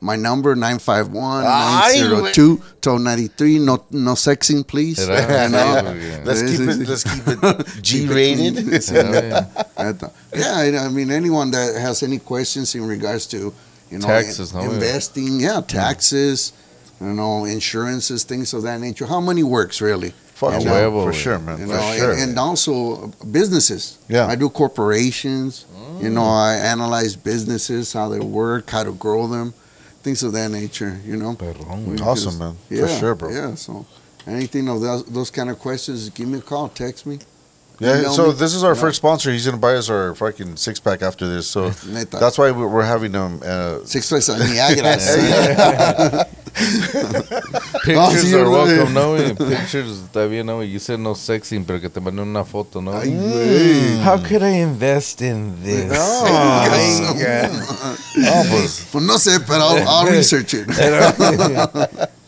My number, 951 Ay, 902 1293. No, no sexing, please. Era- You know? Uh, güey. Let's keep it. Let's keep it G-rated. Yeah, güey. Yeah, I I mean, anyone that has any questions in regards to, you know, Taxes, in- no? investing, yeah, taxes, you know, insurances, things of that nature. How money works, really. Fuck A yeah, huevo, for sure, man. You for know, sure. and, and also businesses. Yeah. I do corporations. You know, I analyze businesses, how they work, how to grow them, things of that nature. You know. Perrón. Awesome, man. Yeah, For sure, bro. Yeah. So, anything of those, those kind of questions, give me a call, text me. Yeah, Email so me. this is our Yeah. first sponsor. He's gonna buy us our fucking six pack after this. So that's why we're we're having them. Uh, Six pesos Niagara. Pictures sí, are welcome, ¿no, güey? Pictures está bien, ¿no? güey? You said no sexing, pero que te manden una foto, ¿no? Ay, güey. How could I invest in this? No. oh, pues, Pues no sé, pero I'll, I'll research it.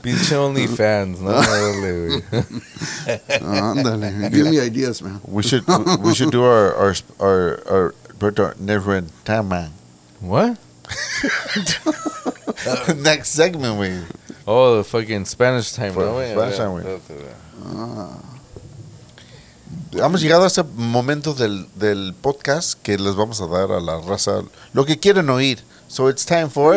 Pinche OnlyFans, no Dale, güey. Ándale. Give me ideas, man. we should we should do our our our our, our never end time, man. What? Next segment, we. Oh, the fucking Spanish time, For- ¿no, güey? Spanish A time, ver, güey. espérate, güey. Ah. Hemos llegado a ese momento del, del podcast que les vamos a dar a la raza lo que quieren oír. So it's time for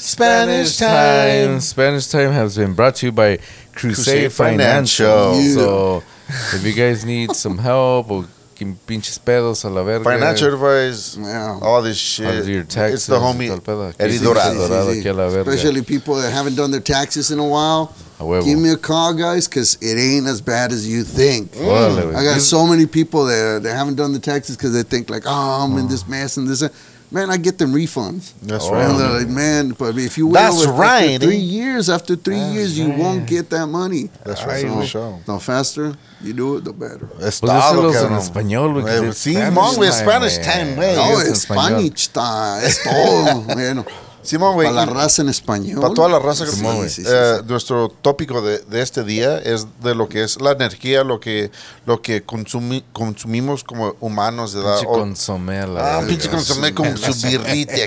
Spanish time. Spanish time has been brought to you by Crusade, Crusade Financial. Financial. So, if you guys need some help or que pinches pedos a la verga. Financial advice, Yeah. all this shit. How your taxes. it's the homie y tal pedo. Sí, sí, sí, Dorado aquí a la verga. Especially people that haven't done their taxes in a while. A. Give me a call, guys, because it ain't as bad as you think. Mm. Órale, güey. I got so many people that, that haven't done the taxes because they think like, oh, I'm in mm. this mess and this. And-" Man, I get them refunds. That's Oh, right. And they're like, man, but if you wait That's over- right, after three eh? years, after three That's years, you right. won't get that money. That's right. Ay, for güey. sure. The faster you do it, the better. Es Pues todo, déselos en cabrón. español, güey. que Eh, Sí, Spanish time, Spanish time, güey. No, Digas en es español. Spanish está, es todo. bueno, Simón, güey. para la raza en español. Para toda la raza que Sí, sí, sí, eh, sí. nuestro tópico de, de este día es de lo que es la energía, lo que lo que consumi- consumimos como humanos, ¿verdad? Pinche consomé a la ah, verga. pinche consomé con su birrita.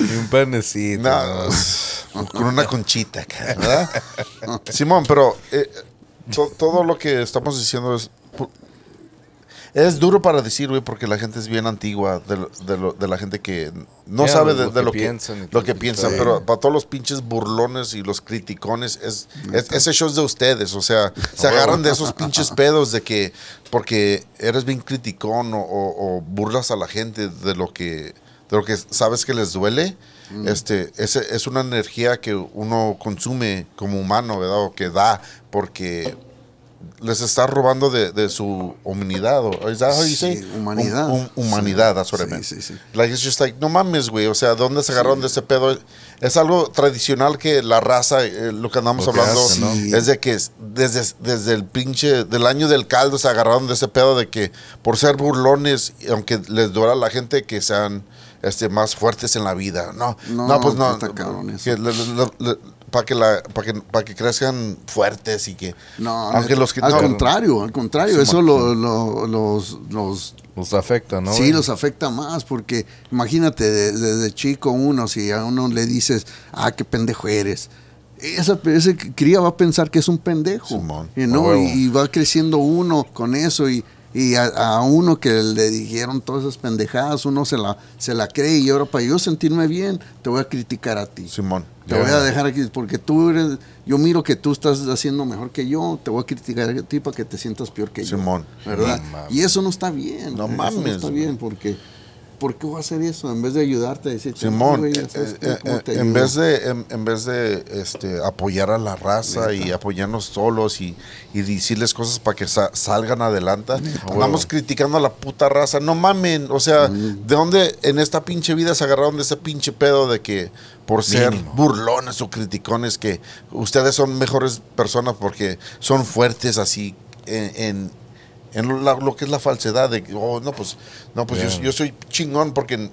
Y un panecito. No, ¿no? con una conchita ¿verdad? Simón, pero eh, to- todo lo que estamos diciendo es es duro para decir, güey, porque la gente es bien antigua de, lo- de, lo- de la gente que no sabe de, lo de que lo que piensan lo que pero para todos los pinches burlones y los criticones es, es- ese show es de ustedes, o sea, se agarran de esos pinches pedos de que porque eres bien criticón o, o- o burlas a la gente de lo que de lo que sabes que les duele. Este, ese es una energía que uno consume como humano, ¿verdad? O que da, porque les está robando de, de su humanidad. O, is that how you Sí, say? humanidad. Hum- hum- humanidad, that's what I Sí, meant. sí, sí. Like, it's just like, no mames, güey. O sea, ¿de dónde se agarraron de ese pedo? Es algo tradicional que la raza, eh, lo que andamos Lo que hablando, hace, ¿no? Sí. es de que es- desde, desde el pinche, del año del caldo se agarraron de ese pedo de que por ser burlones, aunque les duela a la gente que sean este, más fuertes en la vida. No, no, No, pues no. está cabrón eso. Para que, la, pa' que, pa' que crezcan fuertes y que... No, aunque los que al no- contrario, al contrario, eso lo- lo- los, los Los afecta, ¿no? sí güey? los afecta más porque imagínate de- desde chico uno si a uno le dices ah qué pendejo eres esa, ese cría va a pensar que es un pendejo Simón, y no y va creciendo uno con eso y, y a, a uno que le dijeron todas esas pendejadas uno se la se la cree y ahora para yo sentirme bien te voy a criticar a ti Simón. te voy a dejar aquí porque tú eres, yo miro que tú estás haciendo mejor que yo, te voy a criticar a ti para que te sientas peor que Simón. yo. ¿Verdad? No mames. y eso no está bien. No eso mames, No está bien porque ¿por qué voy a hacer eso? En vez de ayudarte a decir, Simón, güey, eh, eh, ¿Cómo eh, en vez de en, en vez de este apoyar a la raza y apoyarnos solos y, y decirles cosas para que sa- salgan adelante, andamos criticando a la puta raza, no mamen, o sea, ¿de dónde en esta pinche vida se agarraron de ese pinche pedo de que por ser Mínimo. burlones o criticones que ustedes son mejores personas porque son fuertes así en, en- en lo, la- lo que es la falsedad de que, oh, no, pues, no, pues yo, yo soy chingón porque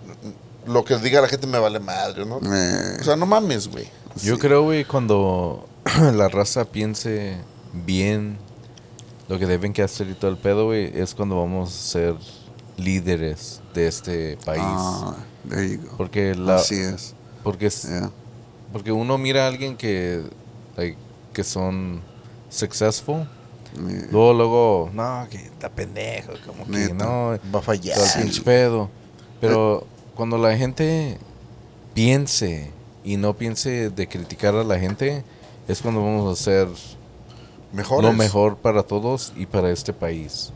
lo que diga la gente me vale madre, ¿no? Eh, O sea, no mames, güey. Yo creo, güey, cuando la raza piense bien lo que deben que hacer y todo el pedo, güey, es cuando vamos a ser líderes de este país. ah, there you go. Porque la Así es. porque yeah. porque uno mira a alguien que like, que son successful, Yeah. luego luego no, que está pendejo, como que Neta. no, Va a todo fallar. el pinche pedo. Pero cuando la gente piense y no piense de criticar a la gente, es cuando vamos a hacer lo mejor para todos y para este país.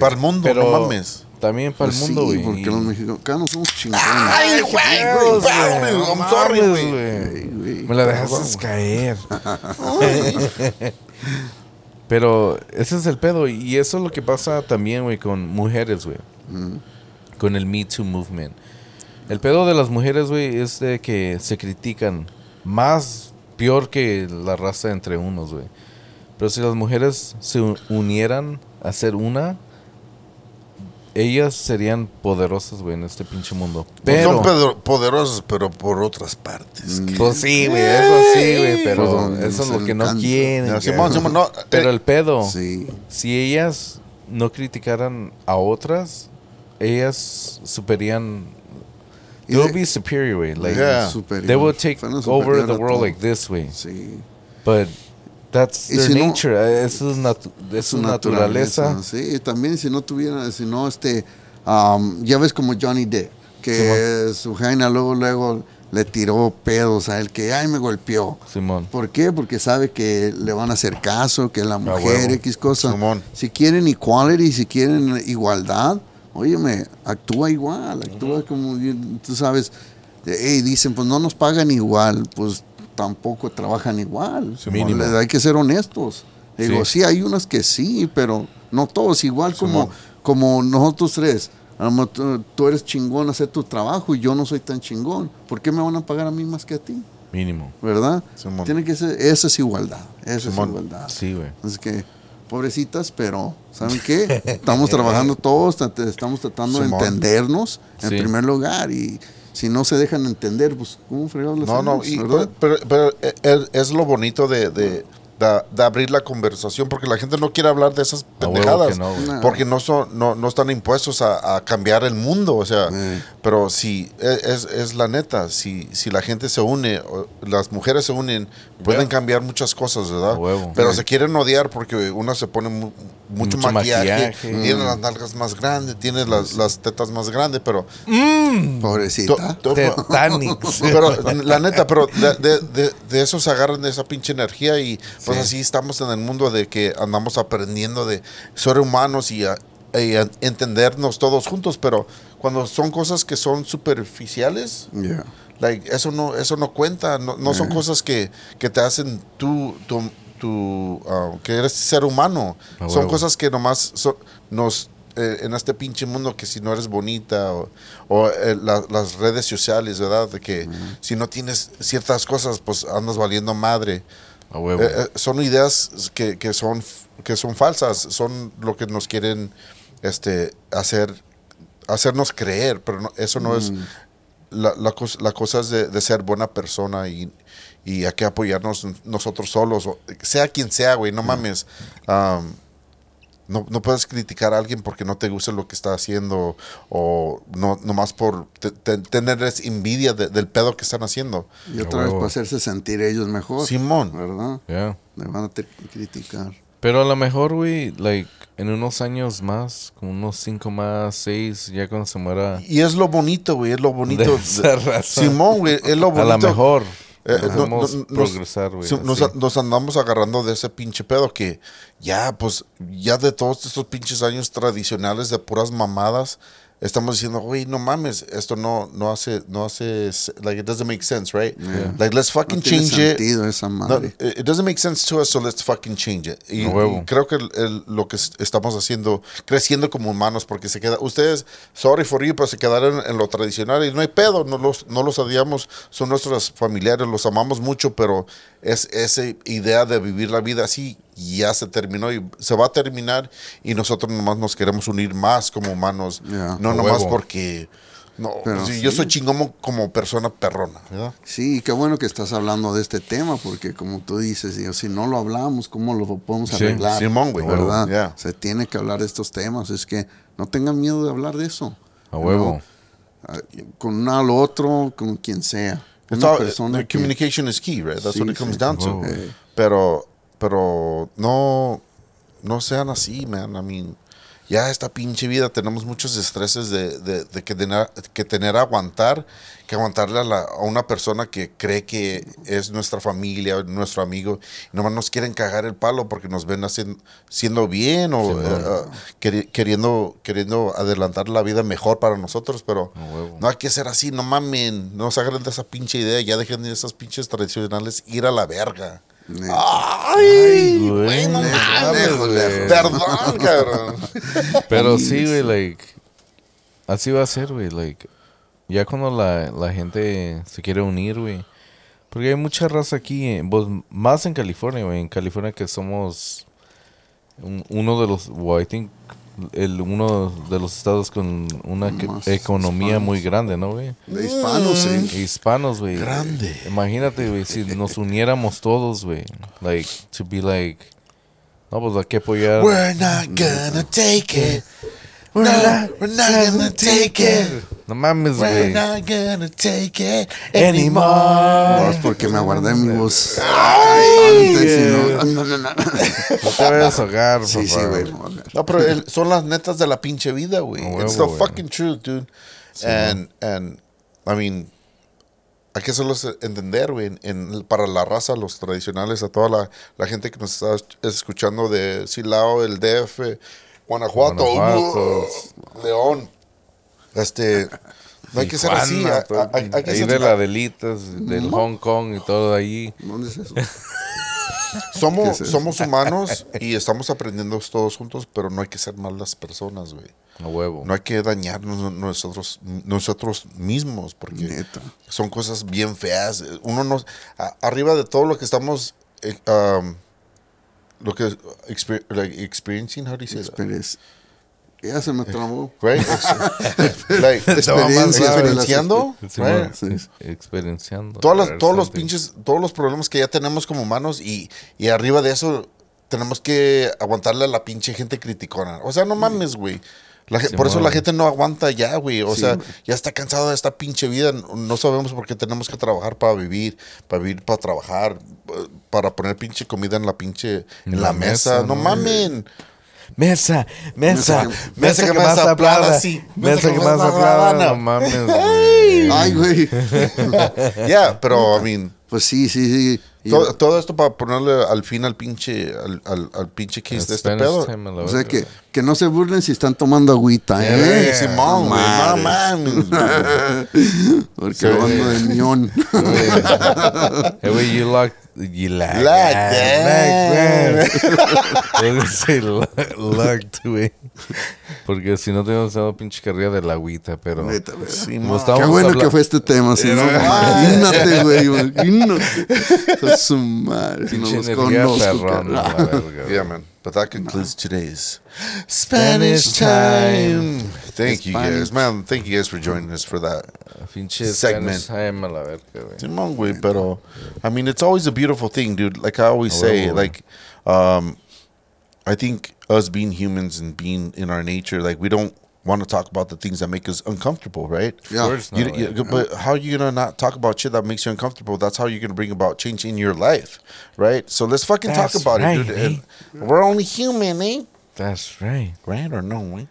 Para el mundo, Pero no mames. también para pues el mundo, sí, güey. porque y- los mexicanos somos chingones. Ay, güey, Dios, güey, güey, I'm sorry, güey. Me la dejaste caer. Pero ese es el pedo. Y eso es lo que pasa también, güey, con mujeres, güey. Con el Me Too Movement. El pedo de las mujeres, güey, es de que se critican más peor que la raza entre unos, güey. Pero si las mujeres se unieran a ser una, ellas serían poderosas, güey, en este pinche mundo. Pues Pero... son pedro- poderosos, pero por otras partes. Pues sí, güey, eso sí, güey, pero Pues, eso es lo que no quieren. Güey. Simón, Simón, no, Pero eh, el pedo, Sí. si ellas no criticaran a otras, ellas superían. Y They will de- be superior, güey. Like, Yeah. superior. they will take over the world like this, way. Sí. But that's Y their si no- nature. eh, Eso es, natu- es su naturaleza. Sí, también si no tuviera, si no, este, um, ya ves como Johnny Depp, que su jaina luego, luego le tiró pedos a él, que ay me golpeó. Simón. ¿Por qué? Porque sabe que le van a hacer caso, que la mujer, huevo. X cosa. Simón. Si quieren equality, si quieren igualdad, óyeme, actúa igual, actúa como, tú sabes, hey, dicen, pues no nos pagan igual, pues tampoco trabajan igual. Le- Hay que ser honestos. Digo, Sí. sí. hay unos que sí, pero no todos, igual como, como nosotros tres. A lo mejor tú, eres chingón hacer tu trabajo y yo no soy tan chingón. ¿Por qué me van a pagar a mí más que a ti? Mínimo. ¿Verdad? Simón. Tiene que ser, esa es igualdad. Esa Simón. es igualdad. Sí, güey. Así que, pobrecitas, pero ¿saben qué? Estamos trabajando todos, estamos tratando de Simón. entendernos en Sí. primer lugar y si no se dejan entender, pues ¿cómo fregados las No, no, y- verdad? pero, pero, eh, eh, es lo bonito de, de, de- de abrir la conversación porque la gente no quiere hablar de esas pendejadas no. No. porque no son no, no están impuestos a, a cambiar el mundo o sea Eh. pero si e, es, es la neta si, si la gente se une las mujeres se unen pueden Yeah. cambiar muchas cosas verdad pero Sí. se quieren odiar porque una se pone mu- mucho, Mucho maquillaje, maquillaje. tiene las nalgas más grandes tiene las, las tetas más grandes pero Pobrecita. to- to- Titanics. pero la neta, pero de, de, de- de eso se agarran de esa pinche energía y pues Sí. así estamos en el mundo de que andamos aprendiendo de ser humanos y, a- y a entendernos todos juntos, pero cuando son cosas que son superficiales, Yeah. like, eso no eso no cuenta, no, no son cosas que, que te hacen tú, tú, tu, ah, que eres ser humano. Son cosas que nomás son- nos, eh, en este pinche mundo que si no eres bonita o, o, eh, la- las redes sociales, ¿verdad? De que si no tienes ciertas cosas, pues andas valiendo madre. A huevo. Eh, eh, son ideas que, que son que son falsas, son lo que nos quieren este hacer hacernos creer, pero no- eso no es la, la, cos- la cosa es de, de ser buena persona y, y hay que apoyarnos nosotros solos, o sea quien sea, güey, no mames. Am, no, no puedes criticar a alguien porque no te gusta lo que está haciendo o no nomás por te- te- tenerles envidia de- del pedo que están haciendo. Y A otra vez para hacerse sentir ellos mejor. Simón. ¿Verdad? Yeah. Me van a te- criticar. Pero a lo mejor, güey, like, en unos años más, como unos cinco más, seis, ya cuando se muera. Y es lo bonito, güey, es lo bonito. De esa raza. Simón, güey, es lo A bonito. lo mejor. Eh, no- no- progresar, nos andamos agarrando de ese pinche pedo que ya, pues, ya de todos estos pinches años tradicionales de puras mamadas, estamos diciendo, güey, no mames, esto no, no hace, no hace, like, it doesn't make sense, right? Like, let's fucking No tiene change it. sentido esa No, madre. it it doesn't make sense to us, so let's fucking change it. Y, y creo que el- el- lo que es- estamos haciendo, creciendo como humanos, porque se queda, ustedes, sorry for you, pero se quedaron en lo tradicional y no hay pedo, no los, no los odiamos, son nuestros familiares, los amamos mucho, pero es esa idea de vivir la vida así ya se terminó y se va a terminar y nosotros nomás nos queremos unir más como humanos, Ya. no nomás huevo. porque... No, Pero sí, sí. yo soy chingón como persona perrona, ¿verdad? Sí, qué bueno que estás hablando de este tema, porque como tú dices, si no lo hablamos, ¿cómo lo podemos Sí, arreglar? Simón, güey, ¿Verdad? yeah. Se tiene que hablar de estos temas. Es que no tengan miedo de hablar de eso. A huevo. Ah, Con uno al otro, con quien sea. Una all- persona the que- communication is key, right? That's Sí, what it comes sí. down to. Eh. Pero, pero no, no sean así, man. I mean, ya esta pinche vida tenemos muchos estreses de, de, de que, tener, que tener aguantar, que aguantarle a, la- a una persona que cree que es nuestra familia, nuestro amigo, y nomás nos quieren cagar el palo porque nos ven haciendo, siendo bien o eh, ah, queri- queriendo, queriendo adelantar la vida mejor para nosotros, pero no hay que ser así, no mamen, no se de esa pinche idea, ya dejen de esas pinches tradicionales ir a la verga. Ay, güey. no mames. Perdón, cabrón. Pero sí, güey, like. Así va a ser, güey, like. Ya cuando la, la gente se quiere unir, güey. Porque hay mucha raza aquí, eh, pues, más en California, güey. En California que somos un- uno de los, well, I think, el, uno de los estados con una Más economía hispanos. muy grande, ¿no, güey? De hispanos, sí. Hispanos, güey. Grande. Imagínate, güey, si nos uniéramos todos, güey. Like, to be like. No, pues hay que apoyar. We're not gonna take it. We're not, we're not gonna take it. No mames, We're güey. not gonna take it Anymore. No, es porque me aguardé mi voz antes y no, no, no, no. No te vayas a ahogar, papá. Sí, sí, güey. No, pero el- son las netas de la pinche vida, güey. Huevo, It's the güey. fucking truth, dude. and, and, I mean, hay que hacerlos entender, güey, en- en- para la raza, los tradicionales, a toda la, la gente que nos está escuchando de Silao, el DF, Guanajuato, Guanajuato. uh, León. Este, no hay que ser así. Tijuana, hay- todo- hay- hay que ahí ser- de la Delitas, del Hong Kong y todo ahí. ¿Dónde es eso? somos, ¿Qué es eso? somos humanos y estamos aprendiendo todos juntos, pero no hay que ser malas personas, güey. A huevo. No hay que dañarnos nosotros, nosotros mismos, porque Neta. son cosas bien feas. Uno no, a- arriba de todo lo que estamos, eh, um, lo que exper- like, experiencing, how do you say that? Ya se me. Right? Like, Experiencias, experienciando, Sí, right? man, Sí. ex- Experienciando. Todas las- todos los pinches, todos los problemas que ya tenemos como humanos y, y arriba de eso tenemos que aguantarle a la pinche gente criticona. O sea, no mames, güey. La Sí, por eso la gente no aguanta ya, güey. O Sí, sea, güey. ya está cansado de esta pinche vida. No- sabemos por qué tenemos que trabajar para vivir, para vivir, para trabajar, eh, para poner pinche comida en la pinche, en, la, la mesa. mesa, No ¿no? mamen. Mesa, mesa, Mesa mesa, que que más aplauda. sí. Mesa que más aplauda. No mames, güey. Ay, güey. Ya, pero, I mean, Pues sí, sí, sí. Todo, todo esto para ponerle al fin al pinche, al, al, al pinche case de este pedo. o sea que Que no se burlen si están tomando agüita, Hey, ¿eh? Simón, güey, no mames. Porque hablando de mión. Hey, wait, you locked. You locked. Locked, man. Gonna say lo- locked, güey. Porque si no te hemos dado pinche carrera de la agüita, pero. Neta, güey. como Qué bueno habla- que fue este tema, si no, imagínate, güey, imagínate. Su madre, no Pinche los energía perrona, la verga, güey. Yeah, man. But that concludes today's Spanish time. Thank you guys, man. Thank you guys for joining us for that Pinche Segment. Spanish time a la verga, güey. Simón, güey, pero I mean, it's always a beautiful thing, dude. Like I always say, huevo, güey. like um, I think us being humans and being in our nature, like we don't want to talk about the things that make us uncomfortable, right? Yeah. course You, not, you- güey. but how are you gonna not talk about shit that makes you uncomfortable? That's how you're gonna bring about change in your life, right? So let's fucking That's talk about right, it, dude. eh? And we're only human, eh? That's right. Right or no, eh?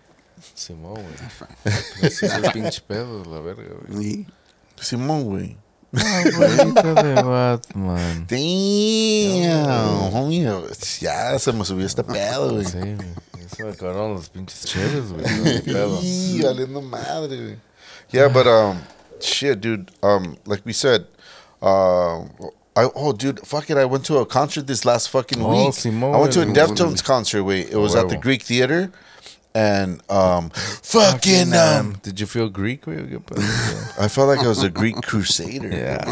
Simón, güey. Ese es el pinche pedo, la verga, güey. Y- Simón, güey. Abuelita de Batman. Damn, homie. Ya se me subió este pedo, güey. Sí, güey. Se me acabaron los pinches chéves, güey. No, qué pedo. Yee, valiendo madre, güey. Yeah, but um, shit, dude. Um, like we said, uh, I oh, dude, fuck it. I went to a concert this last fucking Oh, week. Simón, I went to a. Deftones concert. Wait, it was at the Greek Theater, and um, fucking um, Did you feel Greek, güey? ¿Qué pedo? I felt like I was a Greek crusader. Yeah.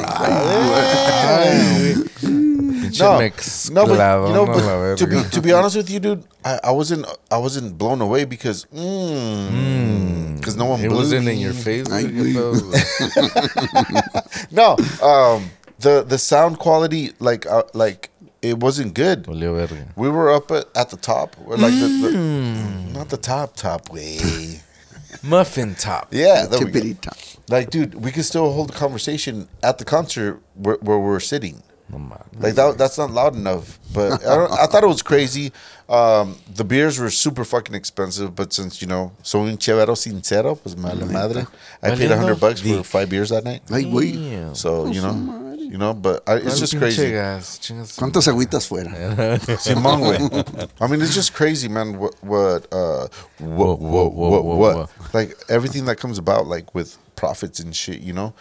Ay, Pinche no, mex no, but you know, but to be to be honest with you, dude, I, I wasn't I wasn't blown away because because no one It blew wasn't me. in your face, Ay, güey. ¿Qué pedo, güey? No, um, the the sound quality, like uh, like it wasn't good. We were up at, at the top, We're like the, the, Mm. not the top top way. Muffin top. Yeah, there we go. Chipirita. like dude, we could still hold a conversation at the concert where, where we're sitting. No mames. Like that, that's not loud enough. But I, don't, I thought it was crazy. Um, the beers were super fucking expensive, but since you know, soy un chévero sincero, pues me la madre. I paid a hundred bucks for five beers that night. Ay, güey. Damn. So you know, you know, but I, it's just crazy. gas, ¿Cuántas agüitas fuera? Simón, güey. I mean, it's just crazy, man. What, what, uh, Whoa, what, what, what, what? Like everything that comes about, like with profits and shit, you know.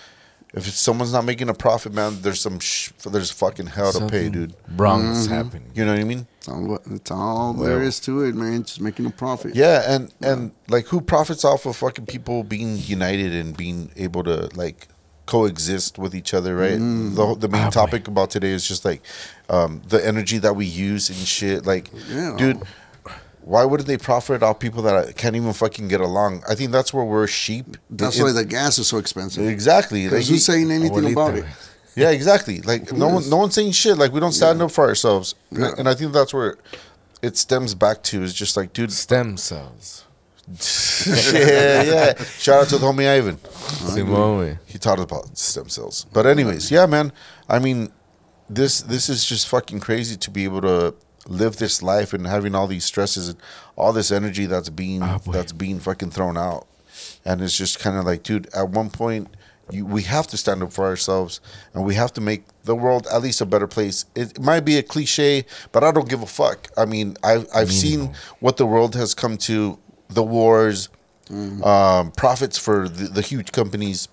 If someone's not making a profit, man, there's some sh- there's fucking hell to pay, Something dude. Wrong Mm-hmm. is happening. You know what I mean? It's all, what- it's all there is to it, man. Just making a profit. Yeah, and and like who profits off of fucking people being united and being able to like coexist with each other, right? The whole- the main Ah, topic about today is just like um, the energy that we use and shit. Like, Yeah. dude, why wouldn't they profit off people that can't even fucking get along? I think that's where we're sheep. That's It- why the gas is so expensive. exactly. Like, Because who's you- saying anything about it? yeah, exactly. Like no one, no one's saying shit. Like we don't stand up for ourselves, Yeah. and I think that's where it stems back to. Is just like, dude, Stem cells. yeah, yeah. Shout out to the homie Ivan. Simón, güey. He taught us about stem cells. But anyways, yeah, man. I mean, this this is just fucking crazy to be able to live this life and having all these stresses and all this energy that's being boy. that's being fucking thrown out. And it's just kind of like, dude, at one point you, we have to stand up for ourselves and we have to make the world at least a better place. It might be a cliche, but I don't give a fuck. I mean, I've, I've seen what the world has come to the wars, um, profits for the, the huge companies.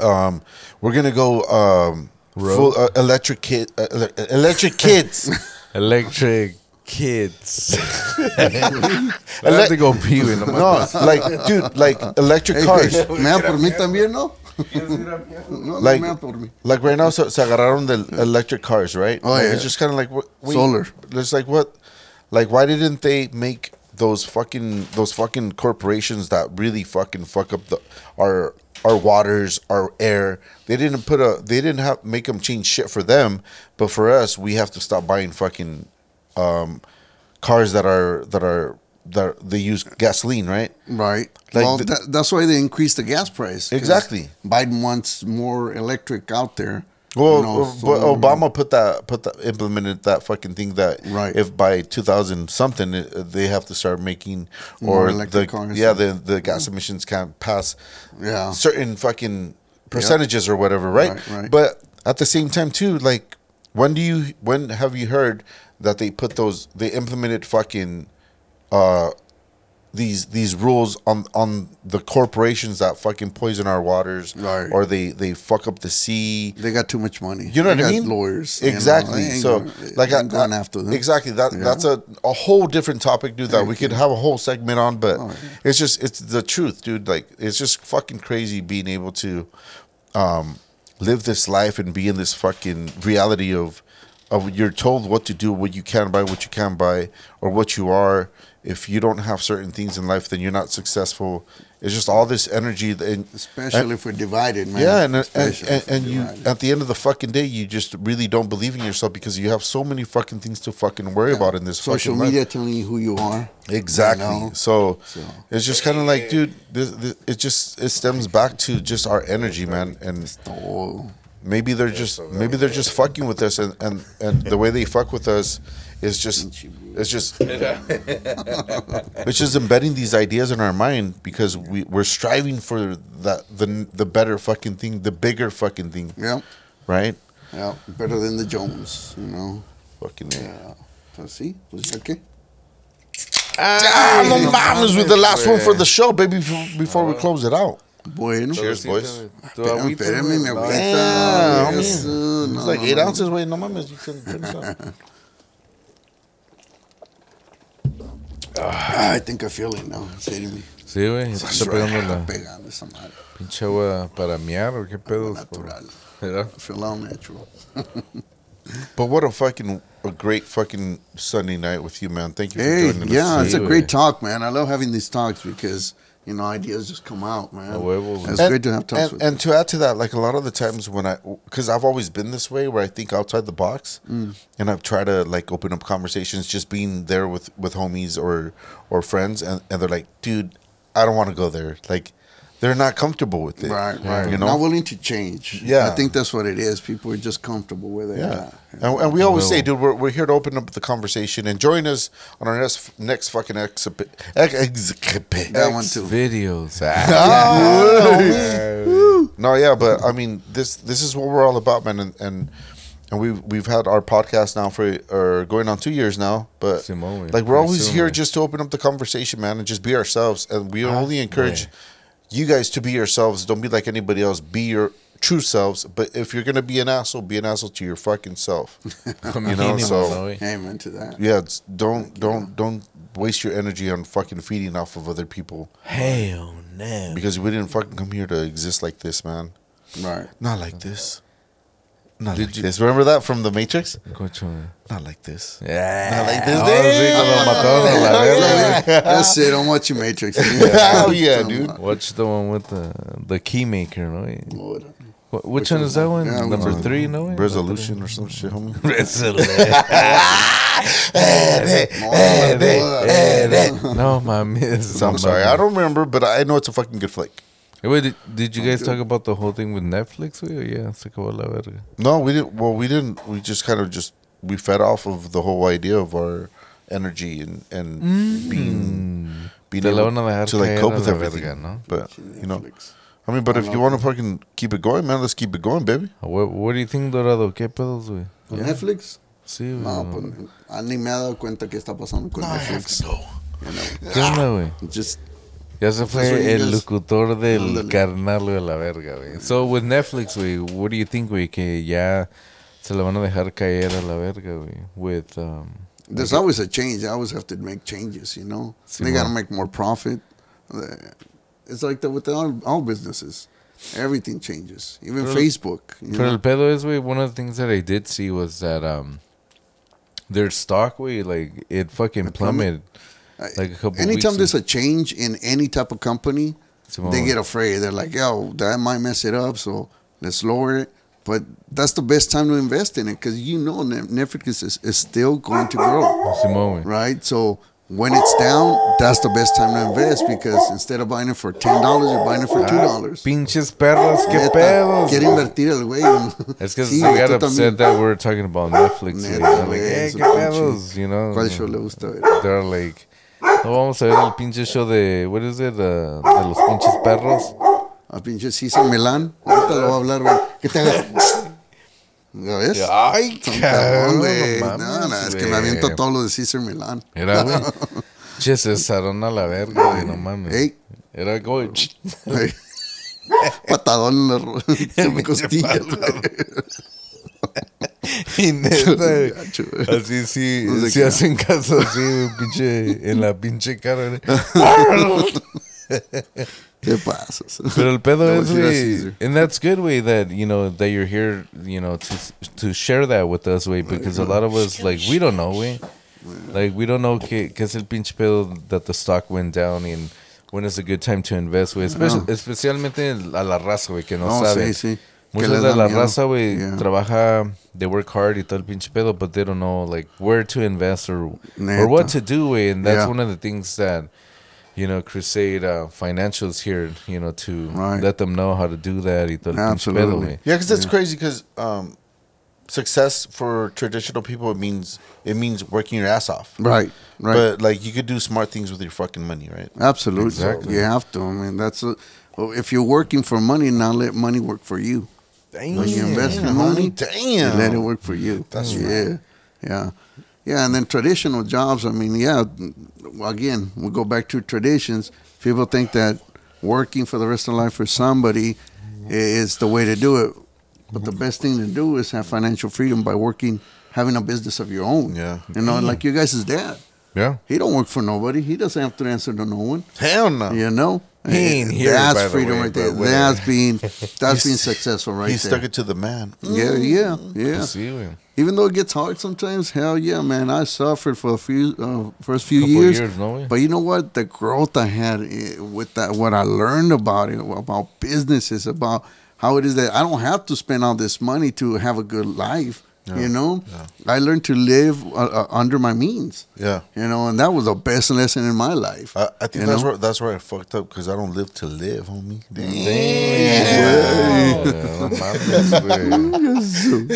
Um, we're gonna go um, full uh, electric kid, uh, ele- electric kids. Electric kids. I have to go pee, güey. No no, like dude, like electric Hey, cars. hey, ¿Me da por mí también, no? no, Like- no me da por mí. Like right now, se, se agarraron the electric cars, right? Oh, Like, yeah. It's just kind of like what wait, Solar. It's like what, like why didn't they make those fucking those fucking corporations that really fucking fuck up the our our waters, our air? They didn't put a they didn't have make them change shit for them, but for us, we have to stop buying fucking um, cars that are that are that they use gasoline, right? Right. Like well, the- that, that's why they increased the gas price. Exactly. Biden wants more electric out there. Well, you know, so- but Obama put that put that implemented that fucking thing that Right. if by 2000 something uh, they have to start making or the cars. yeah the the gas emissions can't pass Yeah. certain fucking percentages or whatever, right? Right, right. But at the same time too, like when do you when have you heard that they put those they implemented fucking uh these these rules on on the corporations that fucking poison our waters Right. or they they fuck up the sea They got too much money. you know They what I mean? Lawyers. you know, Exactly. so, gonna- like, I, ain't going after them. exactly that Yeah. that's a a whole different topic, dude. That we could have a whole segment on, but Oh, it's just it's the truth, dude. Like, it's just fucking crazy being able to um, live this life and be in this fucking reality of of you're told what to do, what you can buy, what you can't buy, or what you are. If you don't have certain things in life, then you're not successful. It's just all this energy, that- and Especially if we're divided, man. yeah, and and, Especially and, if and you divided. at the end of the fucking day, you just really don't believe in yourself because you have so many fucking things to fucking worry about in this social fucking media life. telling you who you are. Exactly. you know? So, So- it's just kind of like, dude, this, this, it just it stems back to just our energy, man, and maybe they're just maybe they're just fucking with us, and and and the way they fuck with us is just it's just it's just embedding these ideas in our mind because we we're striving for that the the better fucking thing, the bigger fucking thing, yeah, right? yeah. Better than the Jones, you know. Fucking yeah. Yeah. Pues sí, pues ya que. Ah, no mames, with the last one for the show, baby. Before, before we close it out. Bueno. Cheers, boys. Tu Espérame, agüita, espérame, mi güey. agüita. Damn, Yes, It's no, like no, eight no. ounces, wait, no mames. You can finish up. Ah, I think I feel it now. It's hitting me. Sí, güey. te Está pegando la Pegando esa madre. pinche agua para miar o qué pedos. Natural. Mira. I feel all natural. But what a fucking a great fucking Sunday night with you, man. Thank you for Hey, joining yeah, us. Yeah, it's a great talk, man. I love having these talks because you know ideas just come out, man. A huevo, It's güey. great to have talks and, with and to add to that, like a lot of the times when I, because I've always been this way, where I think outside the box, Mm. and I've tried to like open up conversations, just being there with with homies or or friends, and, and they're like, dude, I don't want to go there. Like, they're not comfortable with it. Right, right. You know, Not willing to change. Yeah. I think that's what it is. People are just comfortable where they Yeah, are. and, and we always say, dude, we're, we're here to open up the conversation and join us on our next next fucking exhibit. Ex, ex- That one too. Videos. Ah. No, yeah, but I mean, this this is what we're all about, man, and and, and we've we've had our podcast now for or going on two years now, but Simone, like we're always soon, here just to open up the conversation, man, and just be ourselves, and we Ah, only encourage ouais. You guys to be yourselves. Don't be like anybody else. Be your true selves. But if you're gonna be an asshole, be an asshole to your fucking self. you know, Mínimo, so ¿no, güey? Amen to that. yeah, it's, don't don't don't waste your energy on fucking feeding off of other people Hell no. because we didn't fucking come here to exist like this, man. Right. Not like this. Not Did like you- this. Remember that from The Matrix? Cocho. Not like this. Yeah. Not like this. Ahora sí, cuando mataron a la verga. That's it. I'm watching Matrix. Oh, yeah, dude. Watch the one with the the key maker, no? güey? Lord. Wh- Which one is that one? Yeah, Number which one? three, no? güey? Resolution or some shit, homie. Resolution. Eh, eh, eh, no, my miss. I'm sorry. I don't remember, but I know it's a fucking good flick. Hey, Wait, did, did you guys talk about the whole thing with Netflix? güey? Yeah, se acabó la verga. No, we didn't. Well, we didn't. We just kind of just we fed off of the whole idea of our energy and and mm. being being Te la able van to like cope with everything. verga, ¿no? But you know, I mean, but if you want to fucking keep it going, man, let's keep it going, baby. What, what do you think, Dorado? ¿Qué pedos, güey? ¿Con Netflix? Sí, güey. No, pues ni me he dado cuenta qué está pasando con Netflix. ¿Qué onda, güey? Just Ya se That's what you fue el locutor del Ándale. carnal, a la verga, güey. So, with Netflix, güey, what do you think, güey? Que ya se le van a dejar caer a la verga, güey. With, um... there's always a change. They always have to make changes, you know. Sí, they got to make more profit. It's like that with all, all businesses. Everything changes. Even Pero- Facebook. You Pero know? el pedo is, güey, one of the things that I did see was that, um... Their stock, güey, like, it fucking plummeted. Like a couple Anytime there's a change in any type of company, they get afraid. They're like, yo, that might mess it up, so let's lower it. But that's the best time to invest in it because you know Netflix is, is still going to grow, Simón, right? So when it's down, that's the best time to invest because instead of buying it for $10, you're buying it for $2. Ah, pinches perros, qué Neta, pedos. Quiere invertir el güey. Es que Sí, se got upset también. that we're talking about Netflix. Neta, like, hey, qué pedos, you know. ¿Cuál show le gusta ver? They're like, no vamos a ver el pinche show de, what is it, uh, de los pinches perros. A pinche César Milán. Ahorita lo voy a hablar, güey. ¿Qué te haga? ¿Ya ves? Ay, Cabrón, güey. no No, es que me aviento todo lo de César Milán. Mira, güey. Che, se cesaron a la verga, güey, no mames. Ey. Era. Ay. Patadón en la ro- en la costilla. Y neta, güey, Así sí, No se sí hacen caso así, pinche, en la pinche cara. ¿Qué pasa? Pero el pedo No, es, güey, and that's good, way that you know that you're here, you know, to to share that with us, way, because a lot of us like we don't know, way, like we don't know que que es el pinche pedo that the stock went down and when is a good time to invest, way, Espe- especialmente a la raza, way, que no, No, sabe. sí, sí. Que Muchos les de la miedo. raza, güey, Yeah. trabaja, they work hard y todo el pinche pedo, but they don't know, like, where to invest or, or what to do, güey. And that's Yeah. one of the things that, you know, Crusade uh, Financials here, you know, to Right. let them know how to do that y todo el pinche pedo, güey. Yeah, because it's crazy. Because um, success for traditional people it means it means working your ass off. Right, right. But like you could do smart things with your fucking money, right? Absolutely. Exactly. You have to. I mean, that's a, well, if you're working for money, now let money work for you. When you invest Damn, in money, homie, you damn. let it work for you. That's yeah, yeah, yeah. And then traditional jobs. I mean, yeah. Again, we go back to traditions. People think that working for the rest of life for somebody is the way to do it. But the best thing to do is have financial freedom by working, having a business of your own. Yeah. You know, like you guys' dad. Yeah. He don't work for nobody. He doesn't have to answer to no one. Hell no. You know, He ain't here, That's freedom way, right there. That's being that's being successful right he there. stuck it to the man. yeah, yeah, yeah. Sí, güey. Even though it gets hard sometimes, hell yeah, man. I suffered for a few uh, first few years, years, no but you know what? The growth I had eh, with that, what I learned about it, about businesses, about how it is that I don't have to spend all this money to have a good life. You know, I learned to live uh, uh, under my means. Yeah. You know, and that was the best lesson in my life. I, I think that's know? where that's where I fucked up because I don't live to live, homie. Damn. Damn. No mames, güey.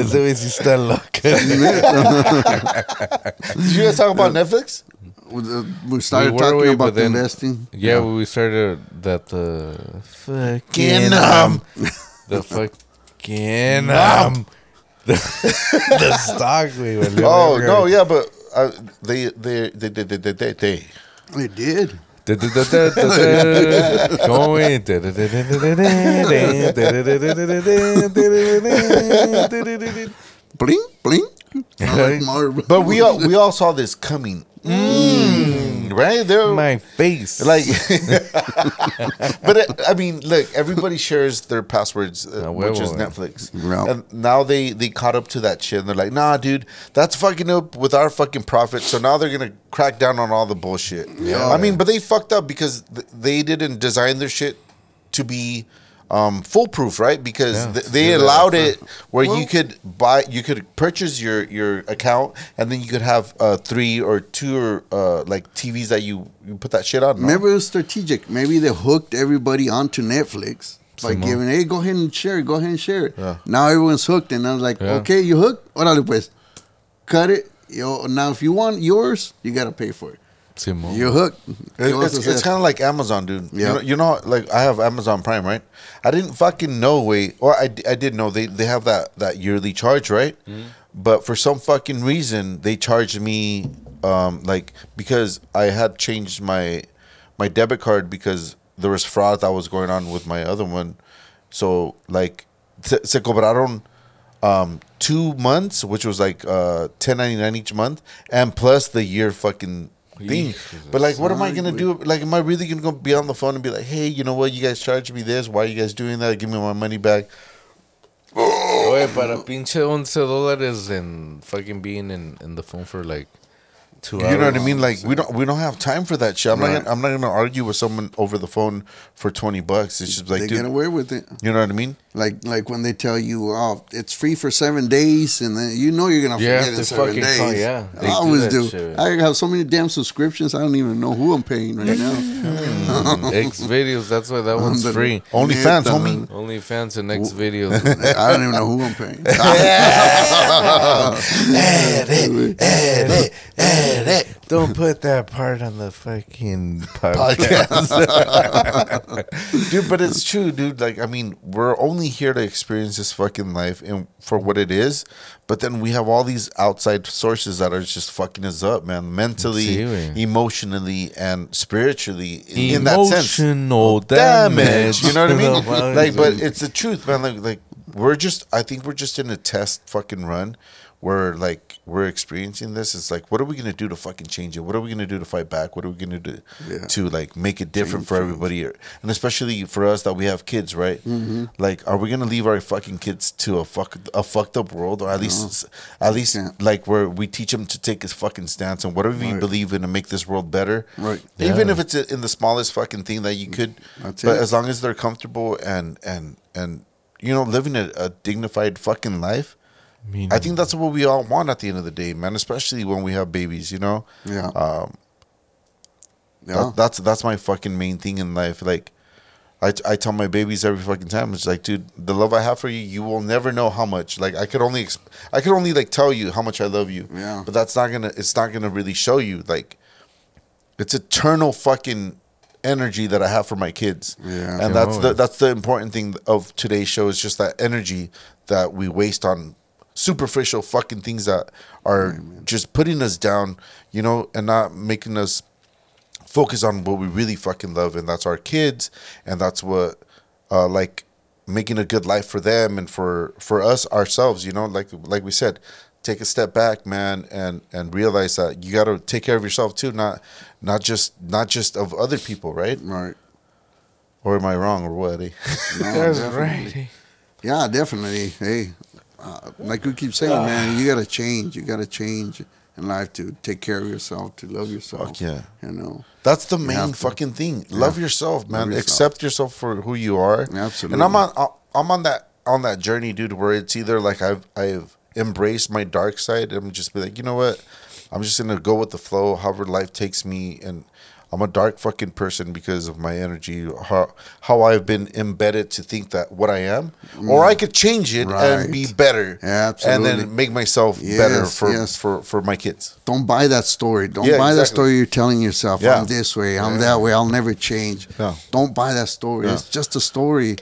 Ese güey sí está loco. Did you guys talk about Netflix? We, uh, we started talking we, about then- investing. Yeah, we started that the fucking um, the fucking um the, the stock we were Oh no, yeah, but uh, they they they they they they, they, they. It did. ¿Cómo güey? Bling, bling. I like Marv. But we all we all saw this coming, mm, right? There, My face. like, but it, I mean, look, everybody shares their passwords, uh, which is huevo, Netflix, Yeah. and now they they caught up to that shit. and They're like, nah, dude, that's fucking up with our fucking profit. So now they're gonna crack down on all the bullshit. Yeah. I mean, but they fucked up because th- they didn't design their shit to be um, foolproof, right? Because Yeah, th- they do allowed it where you could buy, you could purchase your your account, and then you could have uh, three or two or uh, like TVs that you you put that shit on. no? Maybe it was strategic. Maybe they hooked everybody onto Netflix by Simón. giving, hey, go ahead and share it. Go ahead and share it. Yeah. Now everyone's hooked. And I was like, Yeah. okay, you hooked? Órale, pues. Cut it. Yo, now, if you want yours, you got to pay for it. Simón. You're hooked. It- it's it's kind of like Amazon, dude. You know, you know, like I have Amazon Prime, right? I didn't fucking know. Wait, or I, I did know they they have that that yearly charge, right? But for some fucking reason, they charged me um like because I had changed my my debit card because there was fraud that was going on with my other one. So like se, se cobraron um two months, which was like uh ten ninety nine each month, and plus the year fucking thing. But like, what am I gonna do? Like, am I really gonna go be on the phone and be like, hey, you know what? You guys charged me this. Why are you guys doing that? Give me my money back. Oye, para pinche 11 dólares en fucking being in, in the phone for like two hours. You know what I mean? Like, we don't we don't have time for that shit. I'm not Right. gonna, I'm not gonna argue with someone over the phone for twenty bucks. It's just like, they dude, get away with it. you know what I mean? Like like when they tell you, oh, it's free for seven days, and then you know you're gonna You forget have in seven fucking days. call, yeah. They I do always that do. shit. I have so many damn subscriptions. I don't even know who I'm paying right now. Hmm. X videos, that's why that one's Under- free. OnlyFans, Neta, homie. OnlyFans and X videos. I don't even know who I'm paying. Eh, eh, eh, Don't put that part on the fucking podcast. dude, but it's true, dude. Like, I mean, we're only here to experience this fucking life and for what it is. But then we have all these outside sources that are just fucking us up, man. Mentally, emotionally, and spiritually. In, in that sense, Emotional damage. damage. You know what I mean? Like, but it's the truth, man. Like, like we're just. I think we're just in a test fucking run. Where like we're experiencing this, it's like, what are we gonna do to fucking change it? What are we gonna do to fight back? What are we gonna do Yeah. to like make it different for everybody, and especially for us that we have kids, right? Mm-hmm. Like, are we gonna leave our fucking kids to a fuck a fucked up world, or at least at least Can't. like where we teach them to take his fucking stance and whatever you believe in to make this world better, Right. Even if it's in the smallest fucking thing that you could, That's but it. as long as they're comfortable and and and you know living a, a dignified fucking life. Mean, I think that's what we all want at the end of the day, man. Especially when we have babies, you know. Yeah. Um, yeah. that, that's that's my fucking main thing in life. Like, I, I tell my babies every fucking time. It's like, dude, the love I have for you, you will never know how much. Like, I could only, exp- I could only like tell you how much I love you. Yeah. But that's not gonna. It's not gonna really show you. Like, it's eternal fucking energy that I have for my kids. Yeah. And that's the that's the important thing of today's show is just that energy that we waste on superficial fucking things that are just putting us down, you know, and not making us focus on what we really fucking love, and that's our kids, and that's what, uh, like, making a good life for them and for for us ourselves. You know, like like we said, take a step back, man, and and realize that you got to take care of yourself too, not not just not just of other people, right? right. Or am I wrong, or what? Eh? No, That's definitely. right. Yeah, definitely. Hey, uh, like we keep saying, man, you gotta change. You gotta change in life to take care of yourself, to love yourself. Fuck yeah. You know. That's the main to. fucking thing. Love yourself, man. yourself. Accept yourself for who you are. Absolutely. And I'm on I'm on that on that journey, dude, where it's either like I've I've embraced my dark side and just be like, you know what? I'm just gonna go with the flow, however life takes me and I'm a dark fucking person because of my energy, how how I've been embedded to think that what I am, or I could change it Mm. Right. and be better, Yeah, and then make myself better for, yes. for for my kids. Don't buy that story. Don't Yeah, buy that story you're telling yourself. Yeah. I'm this way. I'm that way. I'll never change. Yeah. Don't buy that story. Yeah. It's just a story.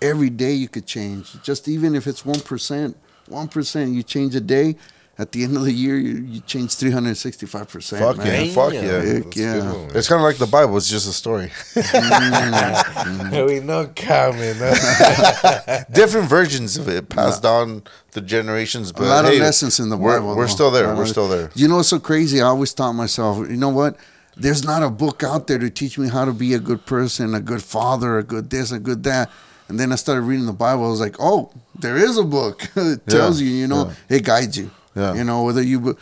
Every day you could change. Just even if it's one percent, one percent, you change a day. At the end of the year, you, you change three hundred sixty-five percent. Fuck yeah, fuck yeah. Heck yeah. one, It's kind of like the Bible. It's just a story. man. we no comment. different versions of it passed down the generations. But a lot hey, of lessons in the we're, We're still there. We're still there. You know what's so crazy? I always thought myself, you know what? There's not a book out there to teach me how to be a good person, a good father, a good this, a good that. And then I started reading the Bible. I was like, oh, there is a book. it tells Yeah, you, you know, yeah. it guides you. Yeah. You know, whether you,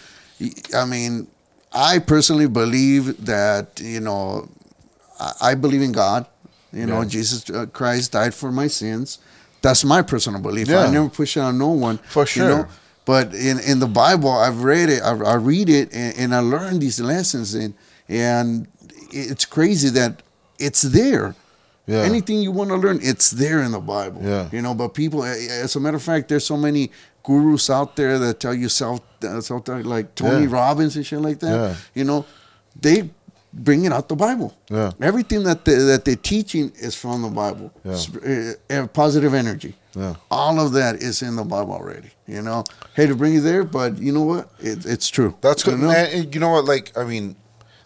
I mean, I personally believe that, you know, I, believe in God. You know, Yeah. Jesus uh, Christ died for my sins. That's my personal belief. Yeah. I never push it on no one. For sure. you know? But in, in the Bible, I've read it, I, I read it, and, and I learned these lessons, and and it's crazy that it's there. Yeah. Anything you want to learn, it's there in the Bible. Yeah. You know, but people, as a matter of fact, there's so many gurus out there that tell you self, uh, self like Tony Yeah. Robbins and shit like that. Yeah. You know, they bring it out the Bible. Yeah. Everything that they, that they're teaching is from the Bible. Yeah. Uh, uh, positive energy. Yeah. All of that is in the Bible already. You know, hate to bring you there, but you know what? It, it's true. That's good. You know? And you know what? Like, I mean,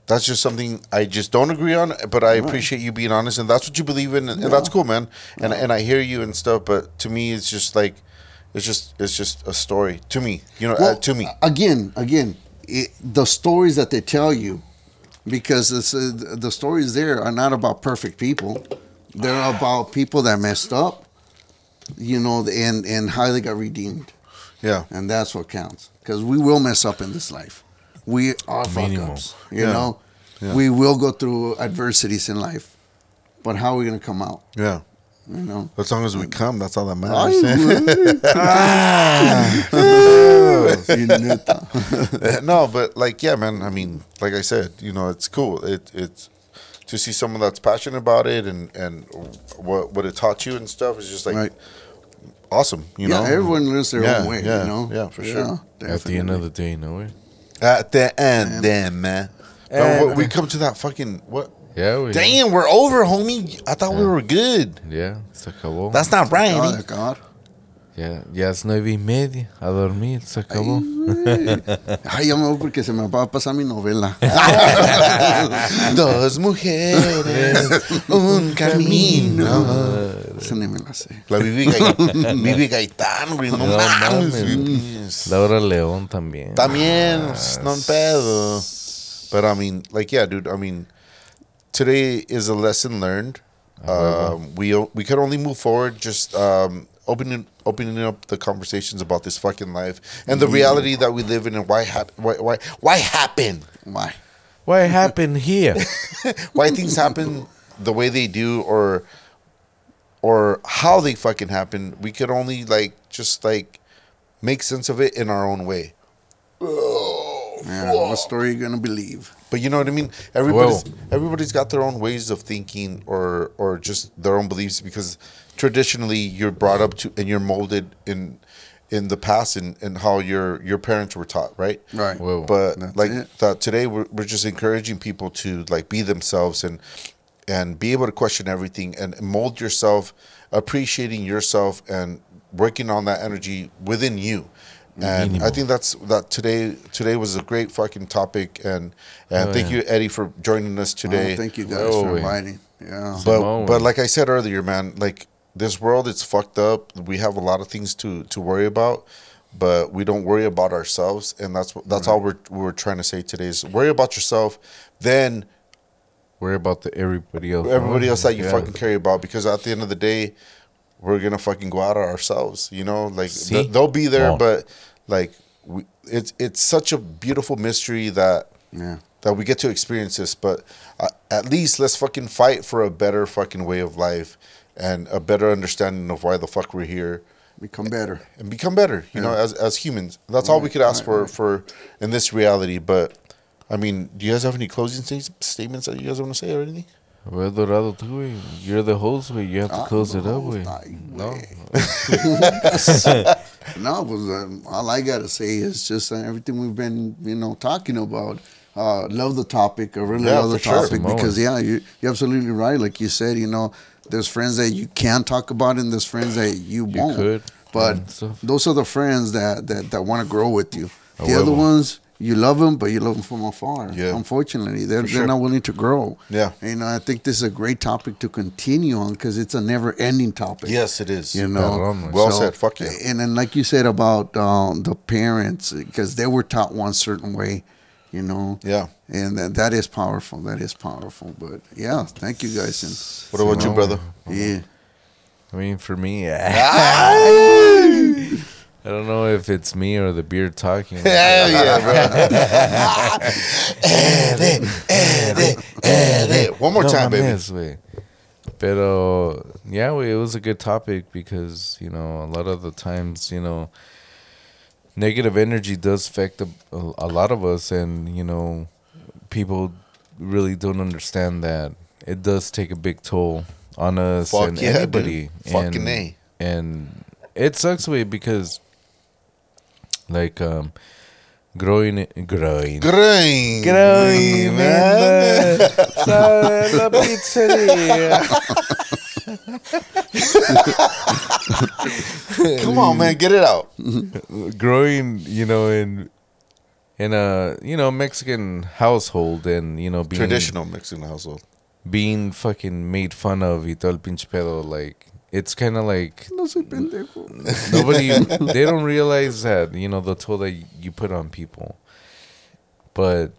that's just something I just don't agree on. But I appreciate you being honest, and that's what you believe in, and, and that's cool, man. And and I hear you and stuff. But to me, it's just like, it's just it's just a story to me. You know, uh, to me. again, again, it, the stories that they tell you, because it's, uh, the stories there are not about perfect people. They're about people that messed up, you know, and and how they got redeemed, Yeah. and that's what counts. Because we will mess up in this life. We are fuck ups. You Yeah. know, Yeah. we will go through adversities in life, but how are we gonna come out? Yeah. You know. As long as we come, that's all that matters. güey. Ah. Eh, no, but like, yeah, man. I mean, like I said, you know, it's cool. It it's to see someone that's passionate about it and and what what it taught you and stuff is just like Right. awesome. You yeah, know, everyone lives their Yeah, own way. yeah, you know. yeah, for sure. At the end of the day, no way. At the end, then, man. What- we come to that fucking what? Yeah, we. Damn, we're over, homie. I thought we were good. Yeah, se acabó. That's not right. Ah, eh? de acabar. Ya, ya es nueve y media. A dormir, se acabó. Ay, ya me voy porque se me va a pasar mi novela. Dos mujeres, un camino. Esa ni me la sé. La Bibi, Gai- Bibi Gaytán, güey. No, No mames, mames. güey. Laura León también. También, pues, no pedo. But I mean, like, yeah, dude. I mean, today is a lesson learned. Um, we we could only move forward just um, opening opening up the conversations about this fucking life and the reality that we live in and why hap- why why why happen Why? What happened here? why things happen the way they do or or how they fucking happen. We could only like just like make sense of it in our own way. oh, Yeah, what story you gonna believe? But you know what I mean. Everybody's everybody's got their own ways of thinking, or or just their own beliefs. Because traditionally, you're brought up to and you're molded in in the past and and how your your parents were taught, right? Right. Whoa. But That's like it. that today, we're we're just encouraging people to like be themselves and and be able to question everything and mold yourself, appreciating yourself and working on that energy within you. And I think that's that today. Today was a great fucking topic, and and Oh, thank yeah. you, Eddie, for joining us oh, today. Oh, thank you guys Oh, for wait. inviting. Yeah. But Simone. but like I said earlier, man, like this world it's fucked up. We have a lot of things to to worry about, but we don't worry about ourselves, and that's what that's all we're we're trying to say today is worry about yourself, then Worry about the everybody else. everybody else that you Yeah. fucking care about, because at the end of the day, we're gonna fucking go out ourselves. You know, like th- they'll be there, Oh. but like we, it's it's such a beautiful mystery that Yeah. that we get to experience this. But uh, at least let's fucking fight for a better fucking way of life and a better understanding of why the fuck we're here Become better. and become better. You know, as as humans. That's all we could ask for for in this reality. But I mean, do you guys have any closing sta- statements that you guys want to say or anything? Well, Dorado, tú, güey. You're the host, güey. You have to Ah, close it up, güey. No. No, pues, um, all I gotta say is just uh, everything we've been, you know, talking about. Uh, love the topic. I really Yeah, love the sure. topic because yeah, you, you're absolutely right. Like you said, you know, there's friends that you can talk about, and there's friends that you, won't. could, But those are the friends that that, that want to grow with you. The other huevo. ones, you love them, but you love them from afar. Yeah. Unfortunately, they're For they're not willing to grow. Yeah. You know, I think this is a great topic to continue on because it's a never-ending topic. Yes, it is. You know, Perrón, güey. Well said. Fuck yeah. And then, like you said about um, the parents, because they were taught one certain way, you know. Yeah. And that, that is powerful. That is powerful. But yeah, thank you guys. What about you, Simone. brother? Yeah, I mean, for me, I don't know if it's me or the beard talking. Hell yeah, bro. One more No time, baby. mames. Pero yeah, it was a good topic because you know a lot of the times you know negative energy does affect a, a, lot of us, and you know people really don't understand that it does take a big toll on us Fuck and yeah, dude. anybody. Fucking and, A. and it sucks way because like um growing growing Growing. Growing man. in the la pizzeria. Come on, man. Get it out. Growing, you know, in in a you know Mexican household, and you know being Traditional Mexican household. being fucking made fun of y todo el pinche pedo. Like it's kind of like no soy pendejo. nobody they don't realize that you know the toll that you put on people. But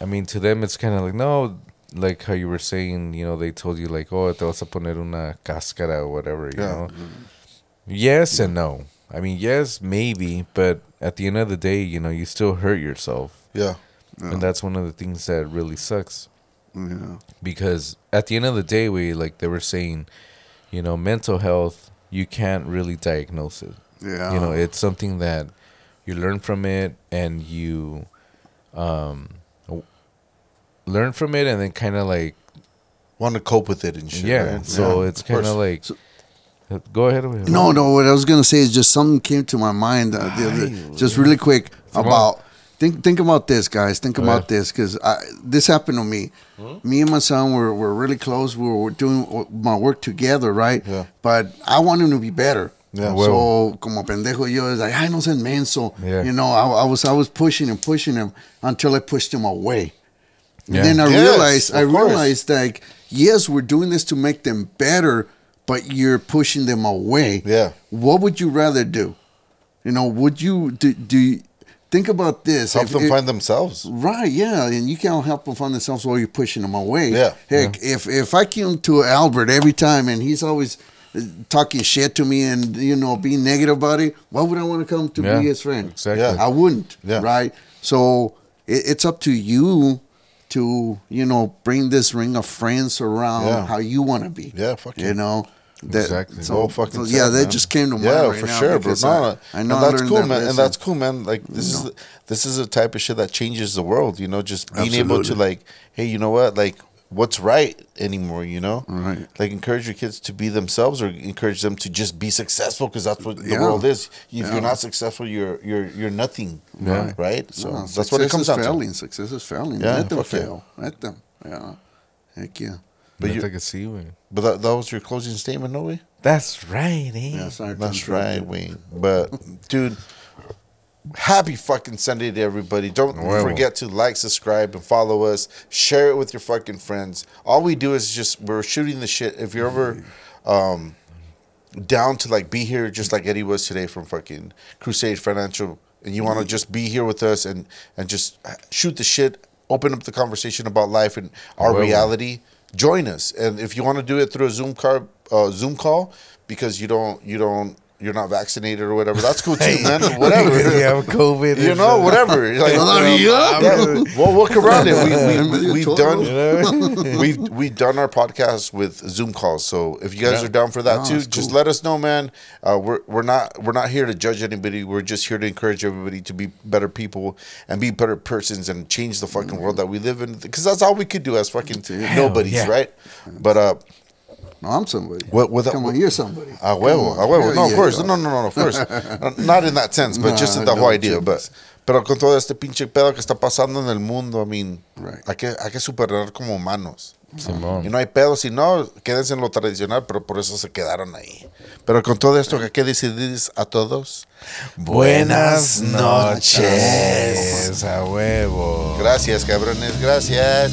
I mean, to them, it's kind of like no. Like how you were saying, you know, they told you like, oh, te vas a poner una cáscara or whatever, you Yeah. know. Yes and no. I mean, yes, maybe, but at the end of the day, you know, you still hurt yourself. Yeah. And that's one of the things that really sucks. Yeah. Because at the end of the day, we, like they were saying, you know, mental health, you can't really diagnose it. Yeah. You know, it's something that you learn from it and you um, w- learn from it and then kind of like, Want to cope with it and shit. yeah. right? So Yeah, it's kind of like, go ahead. No, no. What I was gonna say is just something came to my mind uh, the other, just really quick about think think about this, guys. Think about this because this happened to me. Me and my son were, were really close. We were doing my work together, right? Yeah. But I want him to be better. Yeah. So como pendejo yo es like, ay no seas menso. Yeah. You know, I, I was I was pushing him, pushing him until I pushed him away. And Yeah. then I Yes, realized, I course. realized like, yes, we're doing this to make them better, but you're pushing them away. Yeah. What would you rather do? You know, would you do? do you, think about this. Help If- them find themselves. Right, yeah, and you can't help them find themselves while you're pushing them away. Yeah. Heck, if if I came to Albert every time and he's always uh, talking shit to me and you know being negative about it, why would I want to come to Yeah, be his friend? exactly. Yeah. I wouldn't. Yeah. Right. So it, it's up to you to you know bring this ring of friends around Yeah. how you want to be. Yeah, fuck You yeah. know. That, Exactly. So, fucking so, yeah, that man. just came to mind yeah, right for now sure, bro. Uh, no, I. I know and that's cool, that man. And that's cool, man. Like this is this is the type of shit that changes the world. You know, just being able to like, hey, you know what, like. What's right anymore, you know? Right. Like encourage your kids to be themselves, or encourage them to just be successful, because that's what the Yeah. world is. If Yeah. you're not successful, you're you're you're nothing, Right. right? So No, that's what it comes down failing. to. Success is failing. Yeah, Let them fail. Let them. Yeah. Heck yeah. But But you- you, see, güey. But that, that was your closing statement, no way. That's right, eh? Yeah, sorry. That's right, Wayne. But dude, happy fucking Sunday to everybody. Don't Nuevo. forget to like, subscribe, and follow us. Share it with your fucking friends. All we do is just we're shooting the shit. If you're ever um down to like be here just like Eddie was today from fucking Crusade Financial and you want to just be here with us and and just shoot the shit, open up the conversation about life and our Nuevo. reality, join us. And if you want to do it through a Zoom call, uh, Zoom call because you don't you don't you're not vaccinated or whatever, that's cool too, man. Whatever. Because you have COVID. You and know, shit. whatever. Like, Todavía. yeah, we'll work around it. We, we, we, have done we've we've done our podcast with Zoom calls. So if you guys Yeah. are down for that No, too, it's just cool. let us know, man. Uh, we're we're not we're not here to judge anybody. We're just here to encourage everybody to be better people and be better persons and change the fucking world that we live in. Because that's all we could do as fucking Hell nobodies, yeah. right? But uh, No, I'm somebody. What- what- Come on, you're somebody. a huevo, a huevo. No, of course. No, no, no, of course. Not in that sense, but just in the whole idea. But, pero con todo este pinche pedo que está pasando en el mundo, I mean, Right. hay, que, hay que superar como humanos. Simón. Y no hay pedo, si no, quédense en lo tradicional, pero por eso se quedaron ahí. Pero con todo esto que decidir a todos, Buenas noches. A huevo. gracias, cabrones, gracias.